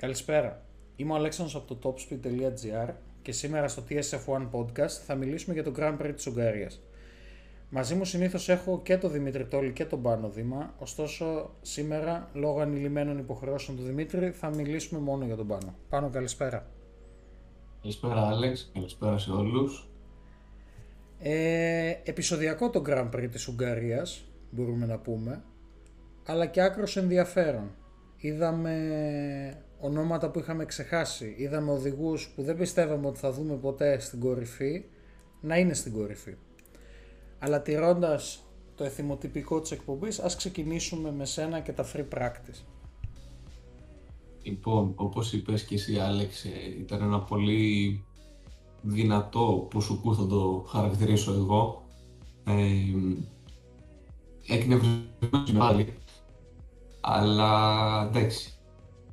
Καλησπέρα. Είμαι ο Αλέξανδρος από το topspeed.gr και σήμερα στο TSF1 Podcast θα μιλήσουμε για το Grand Prix της Ουγγαρίας. Μαζί μου συνήθως έχω και το Δημήτρη Τόλη και τον Πάνο Δήμα, ωστόσο σήμερα λόγω ανηλυμένων υποχρεώσεων του Δημήτρη θα μιλήσουμε μόνο για τον Πάνο. Πάνο καλησπέρα. Καλησπέρα Άλεξ, καλησπέρα σε όλους. Ε, επισοδιακό το Grand Prix της Ουγγαρίας, μπορούμε να πούμε, αλλά και άκρος ενδιαφέρον. Είδαμε ονόματα που είχαμε ξεχάσει, είδαμε οδηγούς που δεν πιστεύαμε ότι θα δούμε ποτέ στην κορυφή, να είναι στην κορυφή. Αλλά τηρώντας το εθιμοτυπικό της εκπομπής, ας ξεκινήσουμε με σένα και τα free practice. Λοιπόν, όπως είπες και εσύ Άλεξ, ε, ήταν ένα πολύ δυνατό που σου θα το χαρακτηρίσω εγώ. Ε, εκνευρισμένος πάλι, αλλά εντάξει,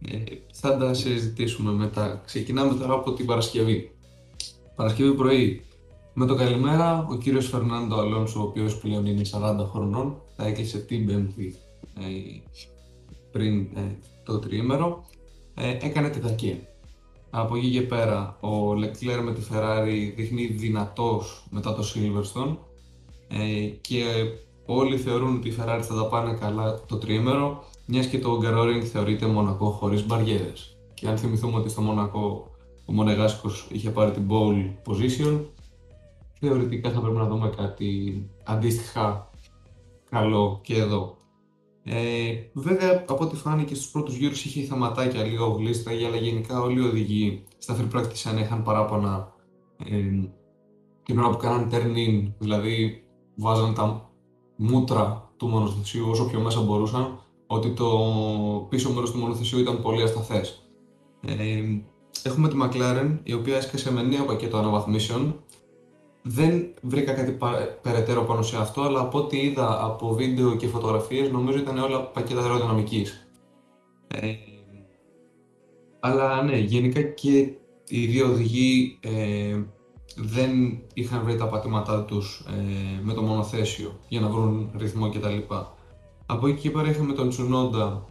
ε, θα τα συζητήσουμε μετά. Ξεκινάμε τώρα από την Παρασκευή. Παρασκευή πρωί, με το καλημέρα, ο κύριος Φερνάντο Αλόνσο, ο οποίος πλέον είναι 40 χρονών, θα έκλεισε την Πέμπτη ε, πριν ε, το τριήμερο, ε, έκανε τετακέ. Από εκεί και πέρα, ο Leclerc με τη Ferrari δείχνει δυνατός μετά το Silverstone ε, και όλοι θεωρούν ότι η Ferrari θα τα πάνε καλά το τριήμερο, μιας και το Γκαρόρινγκ θεωρείται Μονακό χωρίς μπαριέρες. Και αν θυμηθούμε ότι στο Μονακό ο Μονεγάσκος είχε πάρει την pole position, θεωρητικά θα πρέπει να δούμε κάτι αντίστοιχα καλό και εδώ. Ε, βέβαια, από ό,τι φάνηκε στους πρώτους γύρους είχε θαματάκια λίγο γλίστρα, αλλά γενικά όλοι οι οδηγοί στα free practice αν είχαν παράπονα ε, την ώρα που κάναν turn in, δηλαδή βάζαν τα μούτρα του μονοθεσίου όσο πιο μέσα μπορούσαν, ότι το πίσω μέρος του μονοθεσίου ήταν πολύ ασταθές. Ε, έχουμε τη McLaren, η οποία έσκασε με νέο πακέτο αναβαθμίσεων δεν βρήκα κάτι περαιτέρω πάνω σε αυτό, αλλά από ό,τι είδα από βίντεο και φωτογραφίες νομίζω ήταν όλα πακέτα αεροδυναμικής. Ε, αλλά ναι, γενικά και οι δύο οδηγοί ε, δεν είχαν βρει τα πατήματά τους ε, με το μονοθέσιο για να βρουν ρυθμό κτλ. Από εκεί και πέρα είχαμε τον Τσουνόντα,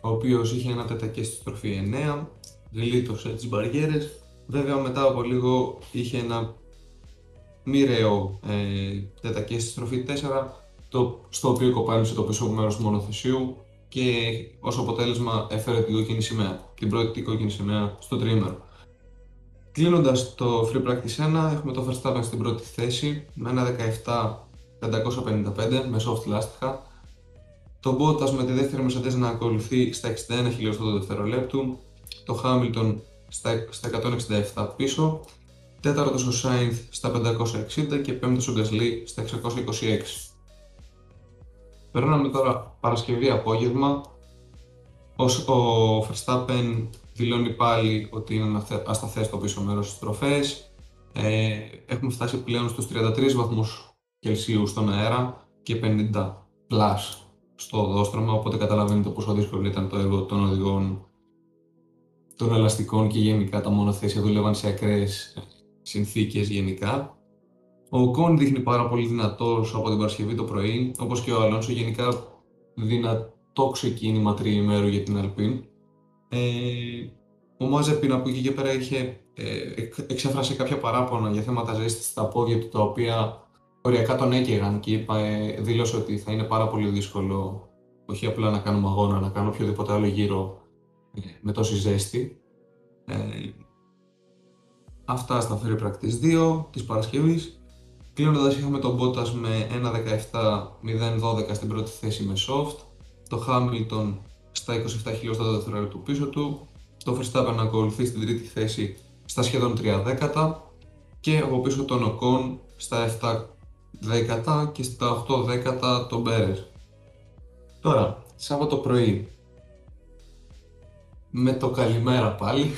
ο οποίος είχε ένα τετακέ στη στροφή 9, γλίτωσε τις μπαριέρες. Βέβαια μετά από λίγο είχε ένα μοιραίο ε, τετακέ στη στροφή 4, το, στο οποίο κοπάνισε το πίσω μέρος του μονοθεσίου και ως αποτέλεσμα έφερε την κόκκινη σημαία, την πρώτη κόκκινη σημαία στο τρίμερο. Κλείνοντας το Free Practice 1, έχουμε το Verstappen στην πρώτη θέση με ένα 17.555 με soft λάστιχα. Το Bottas με τη δεύτερη Mercedes να ακολουθεί στα 61 χιλιοστό το δευτερολέπτου. Το Hamilton στα 167 πίσω τέταρτος ο Σάινθ στα 560 και πέμπτος ο Γκασλή στα 626. Περνάμε τώρα Παρασκευή απόγευμα. Ο Verstappen δηλώνει πάλι ότι είναι ασταθές το πίσω μέρος της τροφές. Ε, έχουμε φτάσει πλέον στους 33 βαθμούς Κελσίου στον αέρα και 50 plus στο δόστρωμα, οπότε καταλαβαίνετε πόσο δύσκολο ήταν το έργο των οδηγών των ελαστικών και γενικά τα μονοθέσια δούλευαν σε ακραίες συνθήκες γενικά. Ο Κον δείχνει πάρα πολύ δυνατός από την Παρασκευή το πρωί, όπως και ο Αλόνσο γενικά δυνατό ξεκίνημα τριημέρου για την Αλπίν. Ε, ο Μάζεπιν από εκεί και πέρα είχε ε, εξέφρασε κάποια παράπονα για θέματα ζέστης στα πόδια του, τα οποία οριακά τον έκαιγαν και είπα, ε, δήλωσε ότι θα είναι πάρα πολύ δύσκολο όχι απλά να κάνουμε αγώνα, να κάνω οποιοδήποτε άλλο γύρο ε, με τόση ζέστη. Ε, Αυτά στα Free Practice 2 της Παρασκευής. Κλείνοντας είχαμε τον Bottas με 1.17.012 στην πρώτη θέση με soft, το Hamilton στα 27 χιλιοστά δευτερόλεπτα του πίσω του, το Verstappen να ακολουθεί στην τρίτη θέση στα σχεδόν 3 δέκατα και από πίσω τον Ocon στα 7 δέκατα και στα 8 δέκατα τον Πέρες. Τώρα, Σάββατο πρωί, με το καλημέρα πάλι,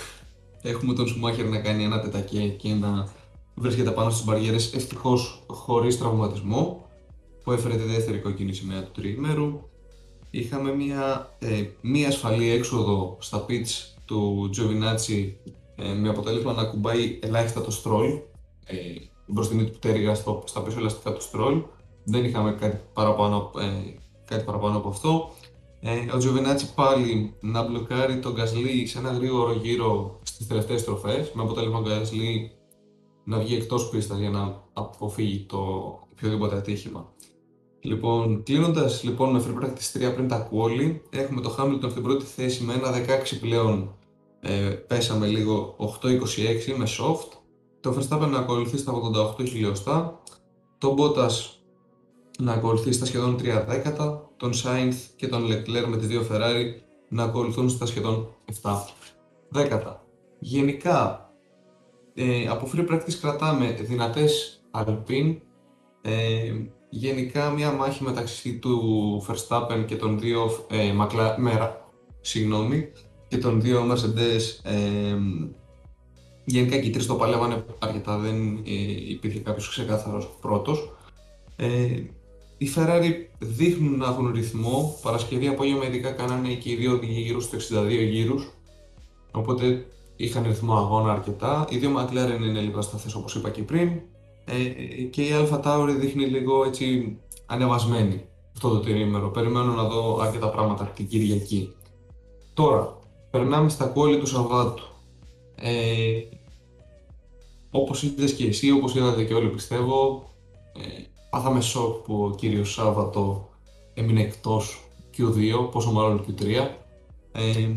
Έχουμε τον Σουμάχερ να κάνει ένα τετακέ και να βρίσκεται πάνω στις μπαριέρες ευτυχώς χωρίς τραυματισμό που έφερε τη δεύτερη κόκκινη σημαία του τριήμερου. Είχαμε μια, ε, μια ασφαλή έξοδο στα pitch του Τζοβινάτσι ε, με αποτέλεσμα να κουμπάει ελάχιστα το στρόλ ε, μπροστινή του πτέρυγα στα πίσω ελαστικά του στρόλ. Δεν είχαμε κάτι παραπάνω, ε, κάτι παραπάνω από αυτό. Ε, ο Τζοβινάτσι πάλι να μπλοκάρει τον Γκασλί σε ένα γρήγορο γύρο στις τελευταίες στροφές, με αποτέλεσμα ο Γκασλί να βγει εκτός πίστας για να αποφύγει το οποιοδήποτε ατύχημα. Λοιπόν, κλείνοντας λοιπόν με free practice 3 πριν τα quali, έχουμε το Hamilton στην πρώτη θέση με ένα 16 πλέον. Ε, πέσαμε λίγο 8-26 με soft. Το Verstappen να ακολουθεί στα 88 χιλιοστά. Το Bottas να ακολουθεί στα σχεδόν 3 δέκατα. Τον Sainz και τον Leclerc με τις δύο Ferrari να ακολουθούν στα σχεδόν 7 δέκατα. Γενικά, ε, από free practice κρατάμε δυνατές Alpine, ε, γενικά μια μάχη μεταξύ του Verstappen και των δύο ε, Μακλα... Μέρα, συγγνώμη, και των δύο Mercedes ε, γενικά και οι τρεις το παλεύανε αρκετά, δεν ε, υπήρχε κάποιος ξεκάθαρος πρώτος. Ε, οι Ferrari δείχνουν να έχουν ρυθμό, Παρασκευή απόγευμα ειδικά κάνανε και οι δύο γύρου στους 62 γύρους, οπότε είχαν ρυθμό αγώνα αρκετά. Οι δύο McLaren είναι λίγο ασταθές όπως είπα και πριν, ε, και η Alpha Tauri δείχνει λίγο έτσι ανεβασμένη αυτό το τρίμερο. Περιμένω να δω αρκετά πράγματα την Κυριακή. Τώρα, περνάμε στα κόλλη του Σαββάτου. Ε, όπως είδες και εσύ, όπως είδατε και όλοι πιστεύω, ε, πάθαμε σοκ που ο κύριος Σάββατο έμεινε εκτός Q2, πόσο μάλλον Q3. Ε,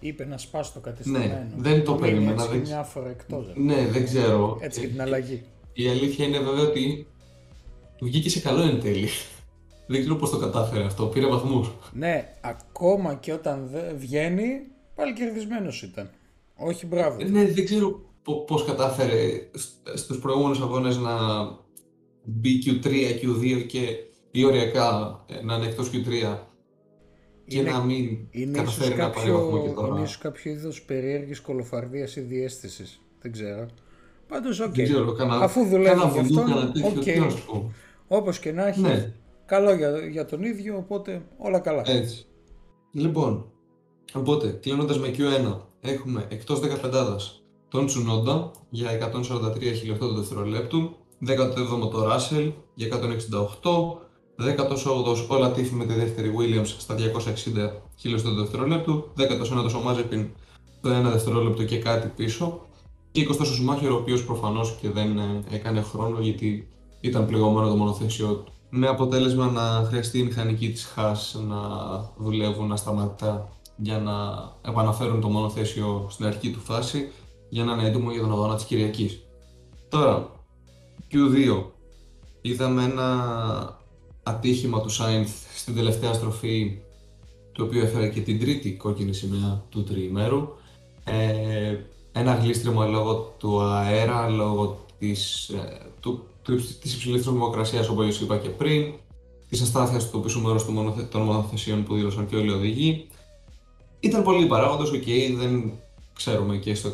Είπε να σπάσει το κατεστημένο. Ναι, δεν το περίμενα. Έτσι μια φορά εκτός. Ναι, δεν ξέρω. Έτσι και την αλλαγή. Η αλήθεια είναι βέβαια ότι βγήκε σε καλό εν τέλει. Δεν ξέρω πώς το κατάφερε αυτό. Πήρε βαθμούς. Ναι, ακόμα και όταν βγαίνει, πάλι κερδισμένος ήταν. Όχι μπράβο. Ναι, δεν ξέρω πώς κατάφερε στους προηγούμενους αγώνες να μπει Q3, Q2 και ή οριακά να είναι εκτός Q3 και είναι, να μην είναι καταφέρει να πάρει βαθμό και τώρα. Είναι ίσως κάποιο είδος περίεργης κολοφαρδίας ή διαίσθησης. Δεν ξέρω. Πάντως, OK. Okay. ξέρω, κανα... Αφού δουλεύει γι' αυτό, okay. Όπως και να έχει, ναι. καλό για, για τον ίδιο, οπότε όλα καλά. Έτσι. Λοιπόν, οπότε κλείνοντας με Q1, έχουμε εκτός 15 τον Τσουνόντα για 143 χιλιοστό του δευτερολέπτου, 17ο το Ράσελ για 168, 18ο ο Λατίφη με τη δεύτερη Williams στα 260 χιλιοστό του δευτερολέπτου, 19ο ο Μάζεπιν το 1 δευτερόλεπτο και κάτι πίσω, και 20ο Σουμάχερ, ο οποίος προφανώς και δεν ε, έκανε χρόνο γιατί ήταν πληγωμένο το μονοθέσιό του. Με αποτέλεσμα να χρειαστεί η μηχανική της Haas να δουλεύουν να σταματά για να επαναφέρουν το μονοθέσιο στην αρχική του φάση για να είναι έτοιμο για τον αγώνα της Κυριακής. Τώρα, Q2. Είδαμε ένα ατύχημα του Σάινθ στην τελευταία στροφή το οποίο έφερε και την τρίτη κόκκινη σημαία του τριημέρου. Ε, ένα γλίστρημα λόγω του αέρα, λόγω της, ε, του, του, της υψηλής θερμοκρασίας όπως είπα και πριν, της αστάθειας του πίσω μέρους των μονοθεσιών που δήλωσαν και όλοι οι οδηγοί. Ήταν πολλοί παράγοντες, OK, okay, δεν ξέρουμε και στο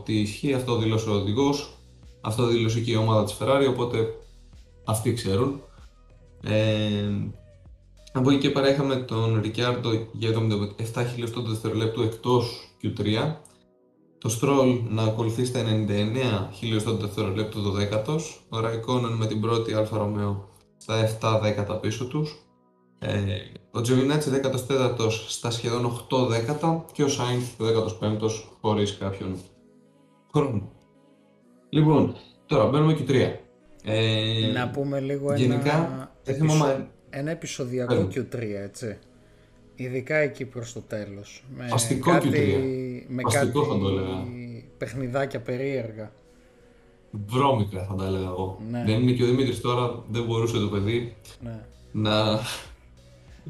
100% τι ισχύει, αυτό δήλωσε ο οδηγός, αυτό δήλωσε και η ομάδα της Ferrari, οπότε αυτοί ξέρουν. Ε, από εκεί και πέρα είχαμε τον Ρικιάρντο για 77 χιλιοστό του δευτερολέπτου εκτός Q3 το Stroll να ακολουθεί στα 99 χιλιοστό του δευτερολέπτου το δέκατος, ο Raikkonen με την πρώτη Αλφα Ρωμαίο στα 7 δέκατα πίσω τους, ε, ο Giovinazzi 14ος στα σχεδόν 8 δέκατα και ο Sainz 15ος χωρίς κάποιον χρόνο. Λοιπόν, τώρα μπαίνουμε και 3. Ε, να πούμε λίγο γενικά, ένα, επεισο... ένα επεισοδιακό Q3, έτσι. Ειδικά εκεί προς το τέλος. Με Αστικό κάτι, Με Αστικό κάτι θα το έλεγα. παιχνιδάκια περίεργα. Βρώμικα θα τα έλεγα εγώ. Ναι. Δεν είναι και ο Δημήτρης τώρα, δεν μπορούσε το παιδί ναι. να...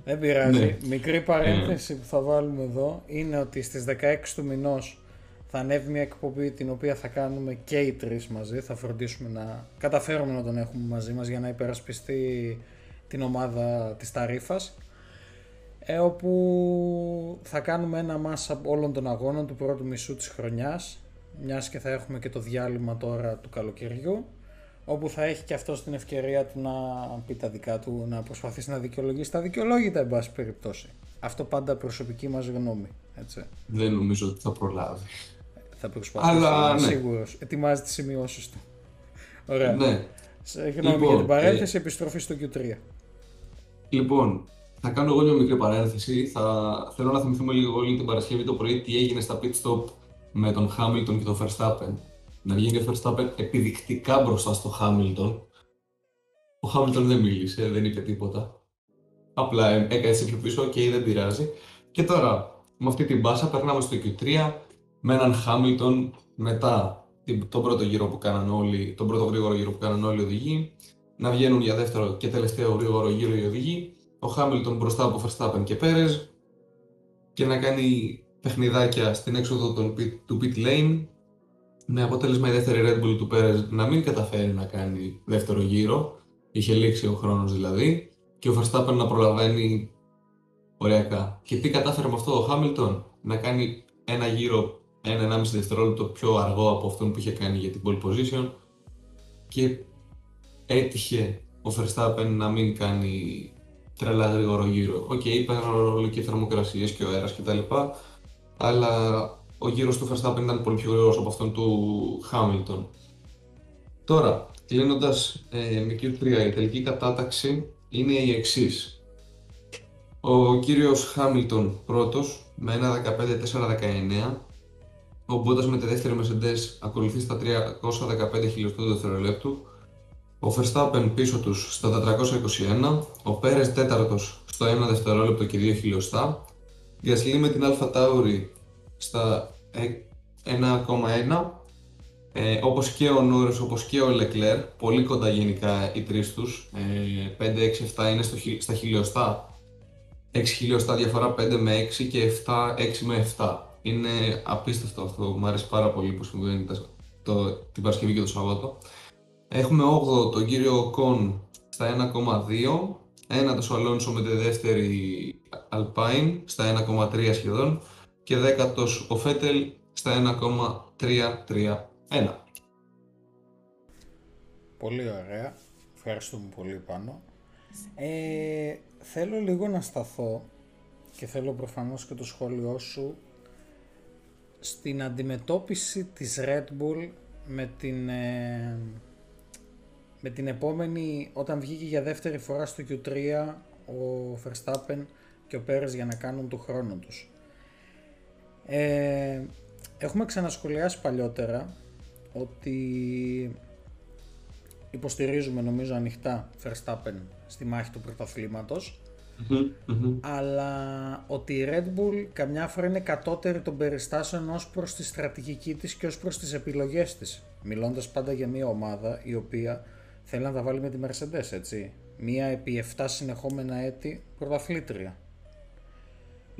Δεν πειράζει. Ναι. Μικρή παρένθεση που θα βάλουμε εδώ είναι ότι στις 16 του μηνός θα ανέβει μια εκπομπή την οποία θα κάνουμε και οι τρεις μαζί. Θα φροντίσουμε να καταφέρουμε να τον έχουμε μαζί μας για να υπερασπιστεί την ομάδα της Ταρίφας ε, όπου θα κάνουμε ένα μάσα όλων των αγώνων του πρώτου μισού της χρονιάς μιας και θα έχουμε και το διάλειμμα τώρα του καλοκαιριού όπου θα έχει και αυτός την ευκαιρία του να πει τα δικά του, να προσπαθήσει να δικαιολογήσει τα δικαιολόγητα εν πάση περιπτώσει. Αυτό πάντα προσωπική μας γνώμη. Έτσι. Δεν νομίζω ότι θα προλάβει. Θα προσπαθήσει, Αλλά, ναι. σίγουρος. Ετοιμάζει τις σημειώσεις του. Ωραία. Ναι. Συγγνώμη λοιπόν, για την παρένθεση, ε... επιστροφή στο Q3. Λοιπόν, θα κάνω εγώ μια μικρή παρένθεση. Θα... Θέλω να θυμηθούμε λίγο όλοι την Παρασκευή το πρωί τι έγινε στα pit stop με τον Hamilton και τον Verstappen. Να βγαίνει ο Verstappen επιδεικτικά μπροστά στο Hamilton. Ο Hamilton δεν μίλησε, δεν είπε τίποτα. Απλά έκανε πιο πίσω και δεν πειράζει. Και τώρα, με αυτή την μπάσα, περνάμε στο Q3 με έναν Hamilton μετά τον πρώτο γύρο που κάναν όλοι, τον πρώτο γρήγορο γύρο που κάναν όλοι οι οδηγοί, να βγαίνουν για δεύτερο και τελευταίο γρήγορο γύρο οι οδηγοί, ο Χάμιλτον μπροστά από Verstappen και Πέρε και να κάνει παιχνιδάκια στην έξοδο του pit lane με αποτέλεσμα η δεύτερη Red Bull του Πέρες να μην καταφέρει να κάνει δεύτερο γύρο, είχε λήξει ο χρόνος δηλαδή, και ο Verstappen να προλαβαίνει οριακά. Και τι κατάφερε με αυτό ο Χάμιλτον, να κάνει ένα γύρο ένα-ενάμιση δευτερόλεπτο πιο αργό από αυτόν που είχε κάνει για την pole position και έτυχε ο Verstappen να μην κάνει τρελά γρήγορο γύρο. OK, okay, ρόλο και οι θερμοκρασίες και ο αέρας κτλ. Αλλά ο γύρος του Verstappen ήταν πολύ πιο γρήγορος από αυτόν του Hamilton. Τώρα, κλείνοντας ε, με Q3, η τελική κατάταξη είναι η εξής. Ο κύριος Χάμιλτον πρώτος με ένα 15-4-19 ο Μπότας με τη δεύτερη Mercedes ακολουθεί στα 315 χιλιοστό δευτερολέπτου. Ο Verstappen πίσω τους στα 421, ο Πέρες τέταρτος στο 1 δευτερόλεπτο και 2 χιλιοστά. Γκασλί με την Alpha Tauri στα 1,1 ε, όπως και ο Νόρες, όπως και ο Leclerc, πολύ κοντά γενικά οι τρεις τους, ε, 5, 6, 7 είναι στο, στα χιλιοστά, 6 χιλιοστά διαφορά 5 με 6 και 7, 6 με 7. Είναι απίστευτο αυτό, μου αρέσει πάρα πολύ που συμβαίνει το, την Παρασκευή και το Σαββάτο. Έχουμε 8ο τον κύριο Κον στα 1,2, ένατος ο Αλόνσο με τη δεύτερη Alpine στα 1,3 σχεδόν και δέκατος ο Φέτελ στα 1,331. Πολύ ωραία. Ευχαριστούμε πολύ πάνω. Ε, θέλω λίγο να σταθώ και θέλω προφανώς και το σχόλιο σου στην αντιμετώπιση της Red Bull με την, ε, με την επόμενη, όταν βγήκε για δεύτερη φορά στο Q3 ο Verstappen και ο Πέρες για να κάνουν το χρόνο τους. Ε, έχουμε ξανασχολιάσει παλιότερα ότι υποστηρίζουμε νομίζω ανοιχτά Verstappen στη μάχη του πρωταθλήματος αλλά ότι η Red Bull καμιά φορά είναι κατώτερη των περιστάσεων ως προς τη στρατηγική της και ως προς τις επιλογές της. Μιλώντας πάντα για μια ομάδα η οποία θέλει να τα βάλει με τη Mercedes, έτσι. Μία επί 7 συνεχόμενα έτη πρωταθλήτρια.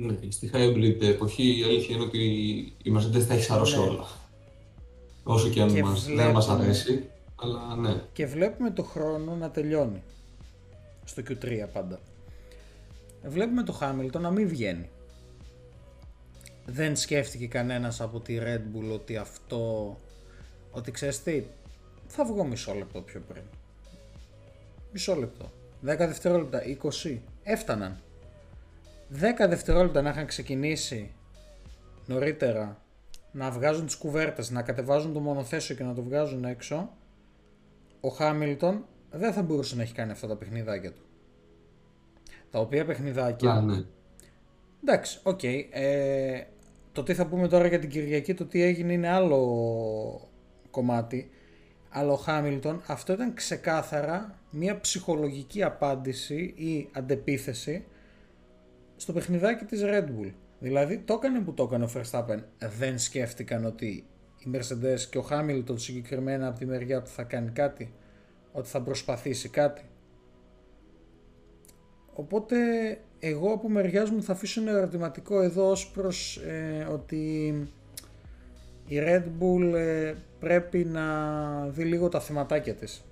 Ναι, στη hybrid εποχή η αλήθεια είναι ότι η Mercedes θα έχει σαρώσει ναι. όλα. Όσο και αν και μας, βλέπουμε... δεν μας αρέσει, αλλά ναι. Και βλέπουμε το χρόνο να τελειώνει. Στο Q3 πάντα βλέπουμε το Χάμιλτον να μην βγαίνει. Δεν σκέφτηκε κανένας από τη Red Bull ότι αυτό, ότι ξέρεις τι, θα βγω μισό λεπτό πιο πριν. Μισό λεπτό. 10 δευτερόλεπτα, 20, έφταναν. 10 δευτερόλεπτα να είχαν ξεκινήσει νωρίτερα να βγάζουν τις κουβέρτες, να κατεβάζουν το μονοθέσιο και να το βγάζουν έξω, ο Χάμιλτον δεν θα μπορούσε να έχει κάνει αυτά τα παιχνιδάκια του τα οποία παιχνιδάκια. Α, ναι. Εντάξει, OK. Okay. Ε, το τι θα πούμε τώρα για την Κυριακή, το τι έγινε είναι άλλο κομμάτι. Αλλά ο Χάμιλτον αυτό ήταν ξεκάθαρα μια ψυχολογική απάντηση ή αντεπίθεση στο παιχνιδάκι της Red Bull. Δηλαδή το έκανε που το έκανε ο Verstappen. Δεν σκέφτηκαν ότι η Mercedes και ο Χάμιλτον συγκεκριμένα από τη μεριά του θα κάνει κάτι. Ότι θα προσπαθήσει κάτι. Οπότε εγώ από μεριάς μου θα αφήσω ένα ερωτηματικό εδώ ως προς ε, ότι η Red Bull ε, πρέπει να δει λίγο τα θεματάκια της.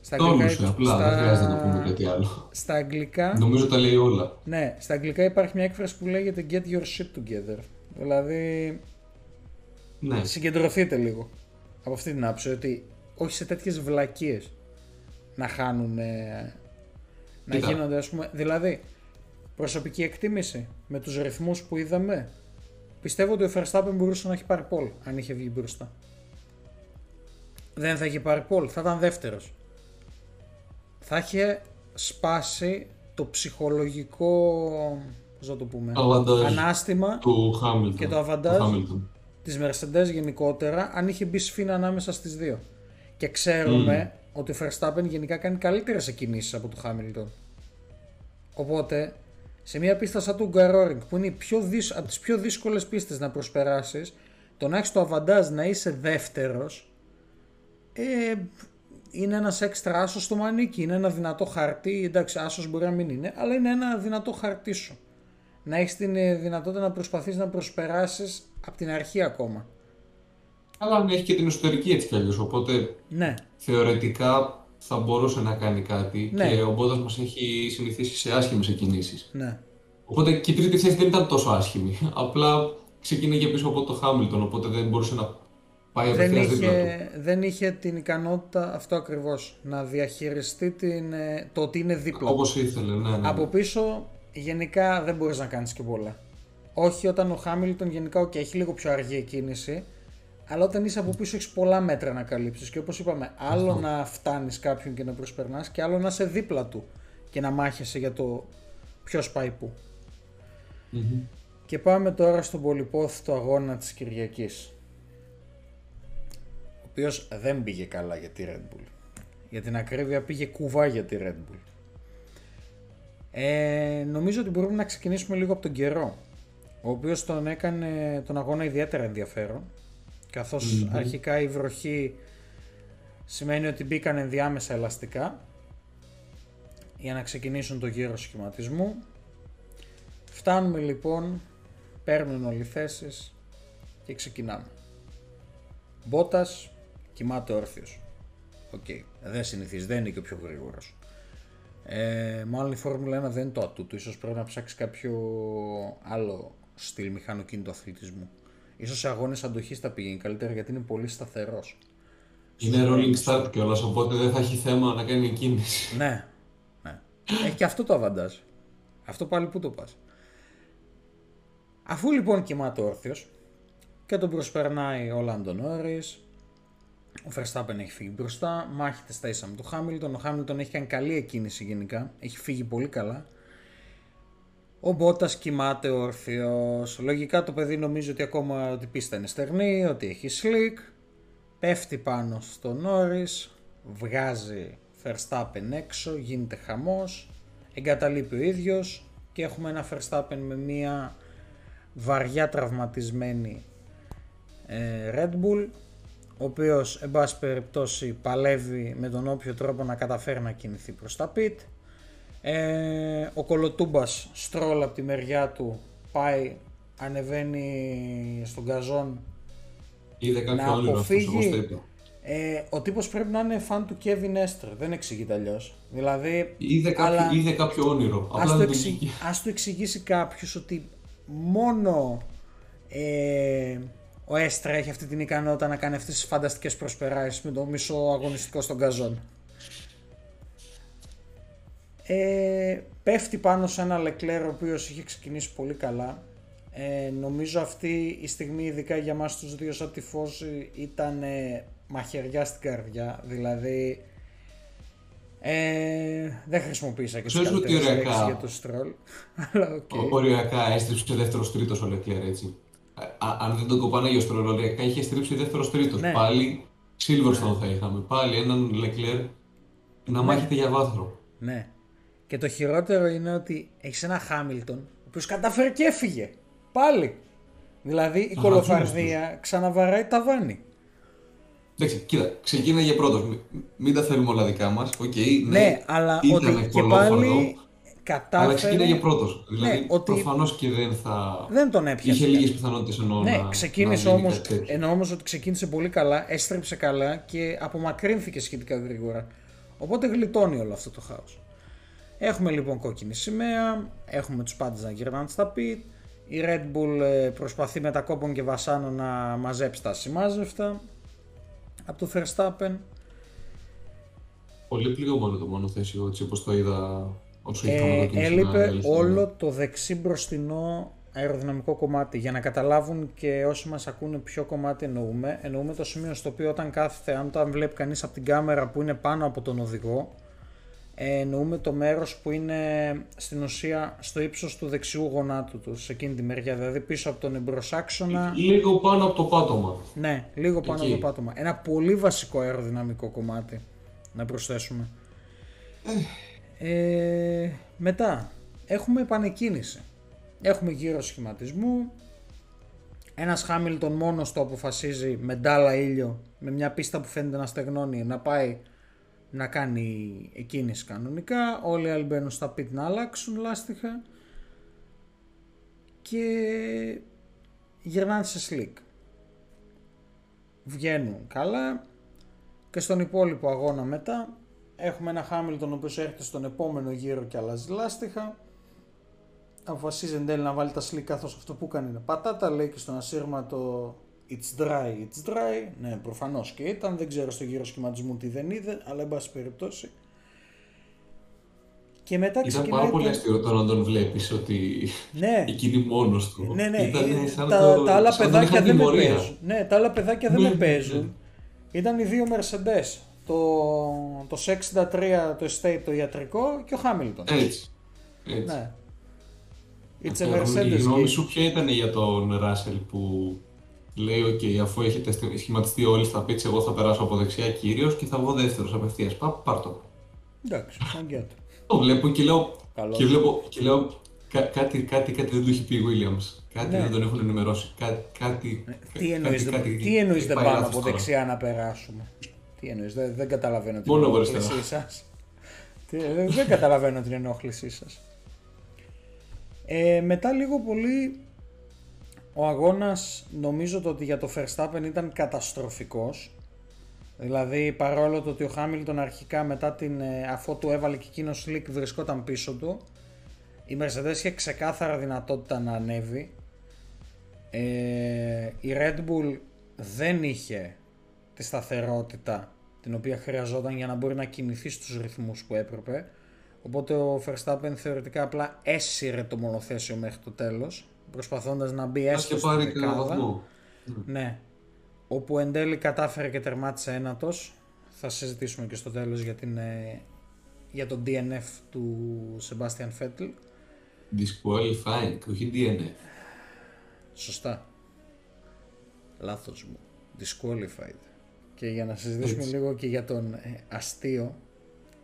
Στα αγγλικά, απλά, στα... δεν χρειάζεται να πούμε κάτι άλλο. Στα αγγλικά... Νομίζω τα λέει όλα. Ναι, στα αγγλικά υπάρχει μια έκφραση που λέγεται get your shit together. Δηλαδή, ναι. συγκεντρωθείτε λίγο από αυτή την άποψη, ότι όχι σε τέτοιες βλακίες να χάνουν να γίνονται, ας πούμε. Δηλαδή, προσωπική εκτίμηση με τους ρυθμούς που είδαμε, πιστεύω ότι ο Verstappen μπορούσε να έχει πάρει πόλ αν είχε βγει μπροστά. Δεν θα είχε πάρει πόλ, θα ήταν δεύτερος. Θα είχε σπάσει το ψυχολογικό πώς να το πούμε, Αβαντάζ ανάστημα του Χάμιλτον. και το αβαντάζ του Χάμιλτον. της Mercedes γενικότερα αν είχε μπει σφίνα ανάμεσα στις δύο. Και ξέρουμε ότι ο Verstappen γενικά κάνει καλύτερες κινήσεις από το Hamilton. Οπότε, σε μια πίστα σαν του Γκαρόρινγκ που είναι η πιο δυσ... από τις πιο δύσκολες πίστες να προσπεράσεις, το να έχεις το αβαντάζ να είσαι δεύτερος, ε, είναι ένας έξτρα άσος στο μανίκι, είναι ένα δυνατό χαρτί, εντάξει άσος μπορεί να μην είναι, αλλά είναι ένα δυνατό χαρτί σου. Να έχεις την ε, δυνατότητα να προσπαθείς να προσπεράσεις από την αρχή ακόμα. Αλλά ναι, έχει και την εσωτερική έτσι κι αλλιώς, οπότε Ναι, θεωρητικά θα μπορούσε να κάνει κάτι Ναι. και ο Μπότας μας έχει συνηθίσει σε άσχημες εκκινήσεις. ναι. Οπότε και η τρίτη θέση δεν ήταν τόσο άσχημη. Απλά ξεκίνησε πίσω από το Χάμιλτον, οπότε δεν μπορούσε να πάει δεν απευθείας δίπλα του. είχε, δεν είχε την ικανότητα αυτό ακριβώς να διαχειριστεί την, ε, το ότι είναι δίπλα. του. Όπως ήθελε, ναι, ναι. Από πίσω γενικά δεν μπορείς να κάνεις και πολλά. Όχι όταν ο Χάμιλτον γενικά okay, έχει λίγο πιο αργή κίνηση, αλλά όταν είσαι από πίσω έχεις πολλά μέτρα να καλύψεις και όπως είπαμε άλλο να φτάνεις κάποιον και να προσπερνάς και άλλο να είσαι δίπλα του και να μάχεσαι για το ποιος πάει πού. Μμμ. Και πάμε τώρα στον πολυπόθητο αγώνα της Κυριακής. Ο οποίος δεν πήγε καλά για τη Red Bull. Για την ακρίβεια πήγε κουβά για τη Red Bull. Ε, νομίζω ότι μπορούμε να ξεκινήσουμε λίγο από τον καιρό. Ο οποίος τον έκανε τον αγώνα ιδιαίτερα ενδιαφέρον. καθώς αρχικά η βροχή σημαίνει ότι μπήκαν ενδιάμεσα ελαστικά για να ξεκινήσουν το γύρο σχηματισμού. Φτάνουμε λοιπόν, παίρνουν όλοι θέσεις και ξεκινάμε. Μπότας κοιμάται όρθιος. Οκ, δεν συνηθίζεις, δεν είναι και ο πιο γρήγορος. Ε, μάλλον η Φόρμουλα 1 δεν είναι το ατού του, ίσως πρέπει να ψάξεις κάποιο άλλο στυλ μηχανοκίνητου αθλητισμού. Ίσως σε αγώνες αντοχής θα πηγαίνει καλύτερα γιατί είναι πολύ σταθερός. Είναι rolling start κιόλας, οπότε δεν θα έχει θέμα να κάνει κίνηση. Ναι, ναι. Έχει και αυτό το αβαντάζ. Αυτό πάλι που το πας. Αφού λοιπόν κοιμάται όρθιος και τον προσπερνάει ο Λάντον Νόρις, ο Verstappen έχει φύγει μπροστά, μάχεται στα ίσα με τον Χάμιλτον. Ο Χάμιλτον έχει κάνει καλή εκκίνηση γενικά, έχει φύγει πολύ καλά. Ο Μπότας κοιμάται όρθιος. Λογικά το παιδί νομίζει ότι ακόμα ότι η πίστα είναι στερνή, ότι έχει slick. Πέφτει πάνω στο Νόρις, βγάζει Verstappen έξω, γίνεται χαμός, εγκαταλείπει ο ίδιος και έχουμε ένα Verstappen με μια βαριά τραυματισμένη ε, Red Bull ο οποίος εν πάση περιπτώσει παλεύει με τον όποιο τρόπο να καταφέρει να κινηθεί προς τα pit ε, ο Κολοτούμπας στρόλ από τη μεριά του πάει ανεβαίνει στον καζόν Είδε κάποιο να όνειρο αυτός, αποφύγει. όπως το είπα. ε, ο τύπος πρέπει να είναι φαν του Kevin Esther δεν εξηγείται αλλιώς. δηλαδή Είδε κάποιο, αλλά- είδε κάποιο όνειρο. Ας Απλά το, δεν το εξη... βγήκε. ας το εξηγήσει κάποιος ότι μόνο ε, ο Έστρα έχει αυτή την ικανότητα να κάνει αυτές τις φανταστικές προσπεράσεις με το μισό αγωνιστικό στον καζόν. Ε, πέφτει πάνω σε ένα Λεκλέρ ο οποίος είχε ξεκινήσει πολύ καλά. Ε, νομίζω αυτή η στιγμή ειδικά για μας τους δύο σαν tifosi ήταν ε, μαχαιριά στην καρδιά. Δηλαδή ε, δεν χρησιμοποίησα και τις Ξέρεις ότι καλύτερες οριακά- λέξεις για το Στρολ. Αλλά οκ. Ο- Οριακά έστριψε δεύτερος τρίτος ο Λεκλέρ έτσι. Α, αν δεν τον κοπάναγε ο Στρολ, οριακά είχε στρίψει δεύτερο τρίτο. Ναι. Πάλι Silverstone θα είχαμε. Πάλι έναν Λεκλέρ να μάχεται για βάθρο. Ναι. Και το χειρότερο είναι ότι έχεις ένα Χάμιλτον ο οποίος κατάφερε και έφυγε. Πάλι. Δηλαδή η Α, κολοφαρδία ξαναβαράει ταβάνι. Εντάξει, κοίτα, ξεκίναγε πρώτος. Μην τα θέλουμε όλα δικά μας. Οκ, ναι, Ναι, αλλά ήταν ότι και κολόφαρδο, πάλι κατάφερε. Αλλά ξεκίναγε πρώτος. Δηλαδή, Ναι, ότι- προφανώς και δεν θα. Δεν τον έπιασε. Είχε λίγες πιθανότητες εννοώ Ναι, να. ξεκίνησε να γίνει όμως, κάτι τέτοιο. εννοώ όμως ότι ξεκίνησε πολύ καλά, έστρεψε καλά και απομακρύνθηκε σχετικά γρήγορα. Οπότε γλιτώνει όλο αυτό το χάος. Έχουμε λοιπόν κόκκινη σημαία, έχουμε τους πάντες να γυρνάνε στα pit, η Red Bull ε, προσπαθεί με τα κόμπον και βασάνο να μαζέψει τα σημάζευτα από το Verstappen. Πολύ πληγωμένο το μονοθέσιο έτσι όπως το είδα όσο είχαμε Ε, κόκκινη έλειπε σημαία, άλλη στιγμή. όλο το δεξί μπροστινό αεροδυναμικό κομμάτι. Για να καταλάβουν και όσοι μας ακούνε ποιο κομμάτι εννοούμε, εννοούμε το σημείο στο οποίο όταν κάθεται, αν το βλέπει κανείς από την κάμερα που είναι πάνω από τον οδηγό, εννοούμε το μέρος που είναι στην ουσία στο ύψος του δεξιού γονάτου τους, σε εκείνη τη μεριά, δηλαδή πίσω από τον εμπροσάξονα. Λίγο πάνω από το πάτωμα. Ναι, λίγο πάνω Εκεί. από το πάτωμα. Ένα πολύ βασικό αεροδυναμικό κομμάτι, να προσθέσουμε. Ε, μετά, έχουμε επανεκκίνηση. Έχουμε γύρω σχηματισμού. Ένας Χάμιλτον μόνος του αποφασίζει με ντάλα ήλιο, με μια πίστα που φαίνεται να στεγνώνει, να πάει να κάνει εκκίνηση κανονικά. Όλοι οι άλλοι μπαίνουν στα πιτ να αλλάξουν λάστιχα και γυρνάνε σε slick. Βγαίνουν καλά και στον υπόλοιπο αγώνα μετά έχουμε ένα Χάμιλτον ο οποίος έρχεται στον επόμενο γύρο και αλλάζει λάστιχα. Αποφασίζει εν τέλει να βάλει τα slick καθώς αυτό που έκανε είναι πατάτα. Λέει και στον ασύρματο It's dry, it's dry. Ναι, προφανώς και ήταν. Δεν ξέρω στο γύρο σχηματισμού τι δεν είδε, αλλά εν πάση περιπτώσει. Και μετά Ήταν ξεκινάει. πάρα πολύ το- αστείο το να τον βλέπεις ότι Ναι, εκείνη μόνος του. ναι, ναι. Ήταν ε, σαν τα, το- τα άλλα σαν τον παιδάκια είχαν δεν με τιμωρία. παίζουν. Ναι, τα άλλα παιδάκια δεν Ναι, με ναι, παίζουν. ναι. Ήταν οι δύο Mercedes. Το, το 63 το estate το ιατρικό και ο Χάμιλτον. Έτσι. Έτσι. Ναι. It's a Αυτό, Η Mercedes γνώμη game. σου ποια ήταν για τον Ράσελ που λέει: OK, αφού έχετε σχε- σχηματιστεί όλοι στα πίτσα, εγώ θα περάσω από δεξιά κυρίως και θα βγω δεύτερος απευθείας. Πά, πάρ το. Εντάξει, μαγκιά του. Το βλέπω και λέω. Καλώς. Και βλέπω και λέω κα, κάτι, κάτι, κάτι δεν του έχει πει ο Williams. Κάτι Ναι. δεν τον έχουν ενημερώσει. Κάτι, κάτι, Τι εννοείς, κάτι, κάτι, τι εννοείς δεν πάει πάμε λάθος από τώρα. δεξιά να περάσουμε; Τι εννοείς, δεν, δεν καταλαβαίνω την Μόνο από ενόχλησή αριστερά. σας. Τι, δεν, δεν καταλαβαίνω την ενόχλησή σας. Ε, μετά λίγο πολύ ο αγώνας νομίζω το ότι για το Verstappen ήταν καταστροφικός. Δηλαδή παρόλο το ότι ο Χάμιλτον αρχικά μετά την, ε, αφού του έβαλε και εκείνο slick βρισκόταν πίσω του η Mercedes είχε ξεκάθαρα δυνατότητα να ανέβει ε, η Red Bull δεν είχε τη σταθερότητα την οποία χρειαζόταν για να μπορεί να κινηθεί στους ρυθμούς που έπρεπε. Οπότε ο Verstappen θεωρητικά απλά έσυρε το μονοθέσιο μέχρι το τέλος, προσπαθώντας να μπει Ας έστω και στην πάρει και ένα δεκάδα. βαθμό. Ναι. Όπου εν τέλει κατάφερε και τερμάτισε ένατος. Θα συζητήσουμε και στο τέλος για, την, ε, για τον DNF του Sebastian Vettel. Disqualifying, όχι DNF. Σωστά. Λάθος μου. Disqualified. Και για να συζητήσουμε Έτσι. λίγο και για τον ε, αστείο,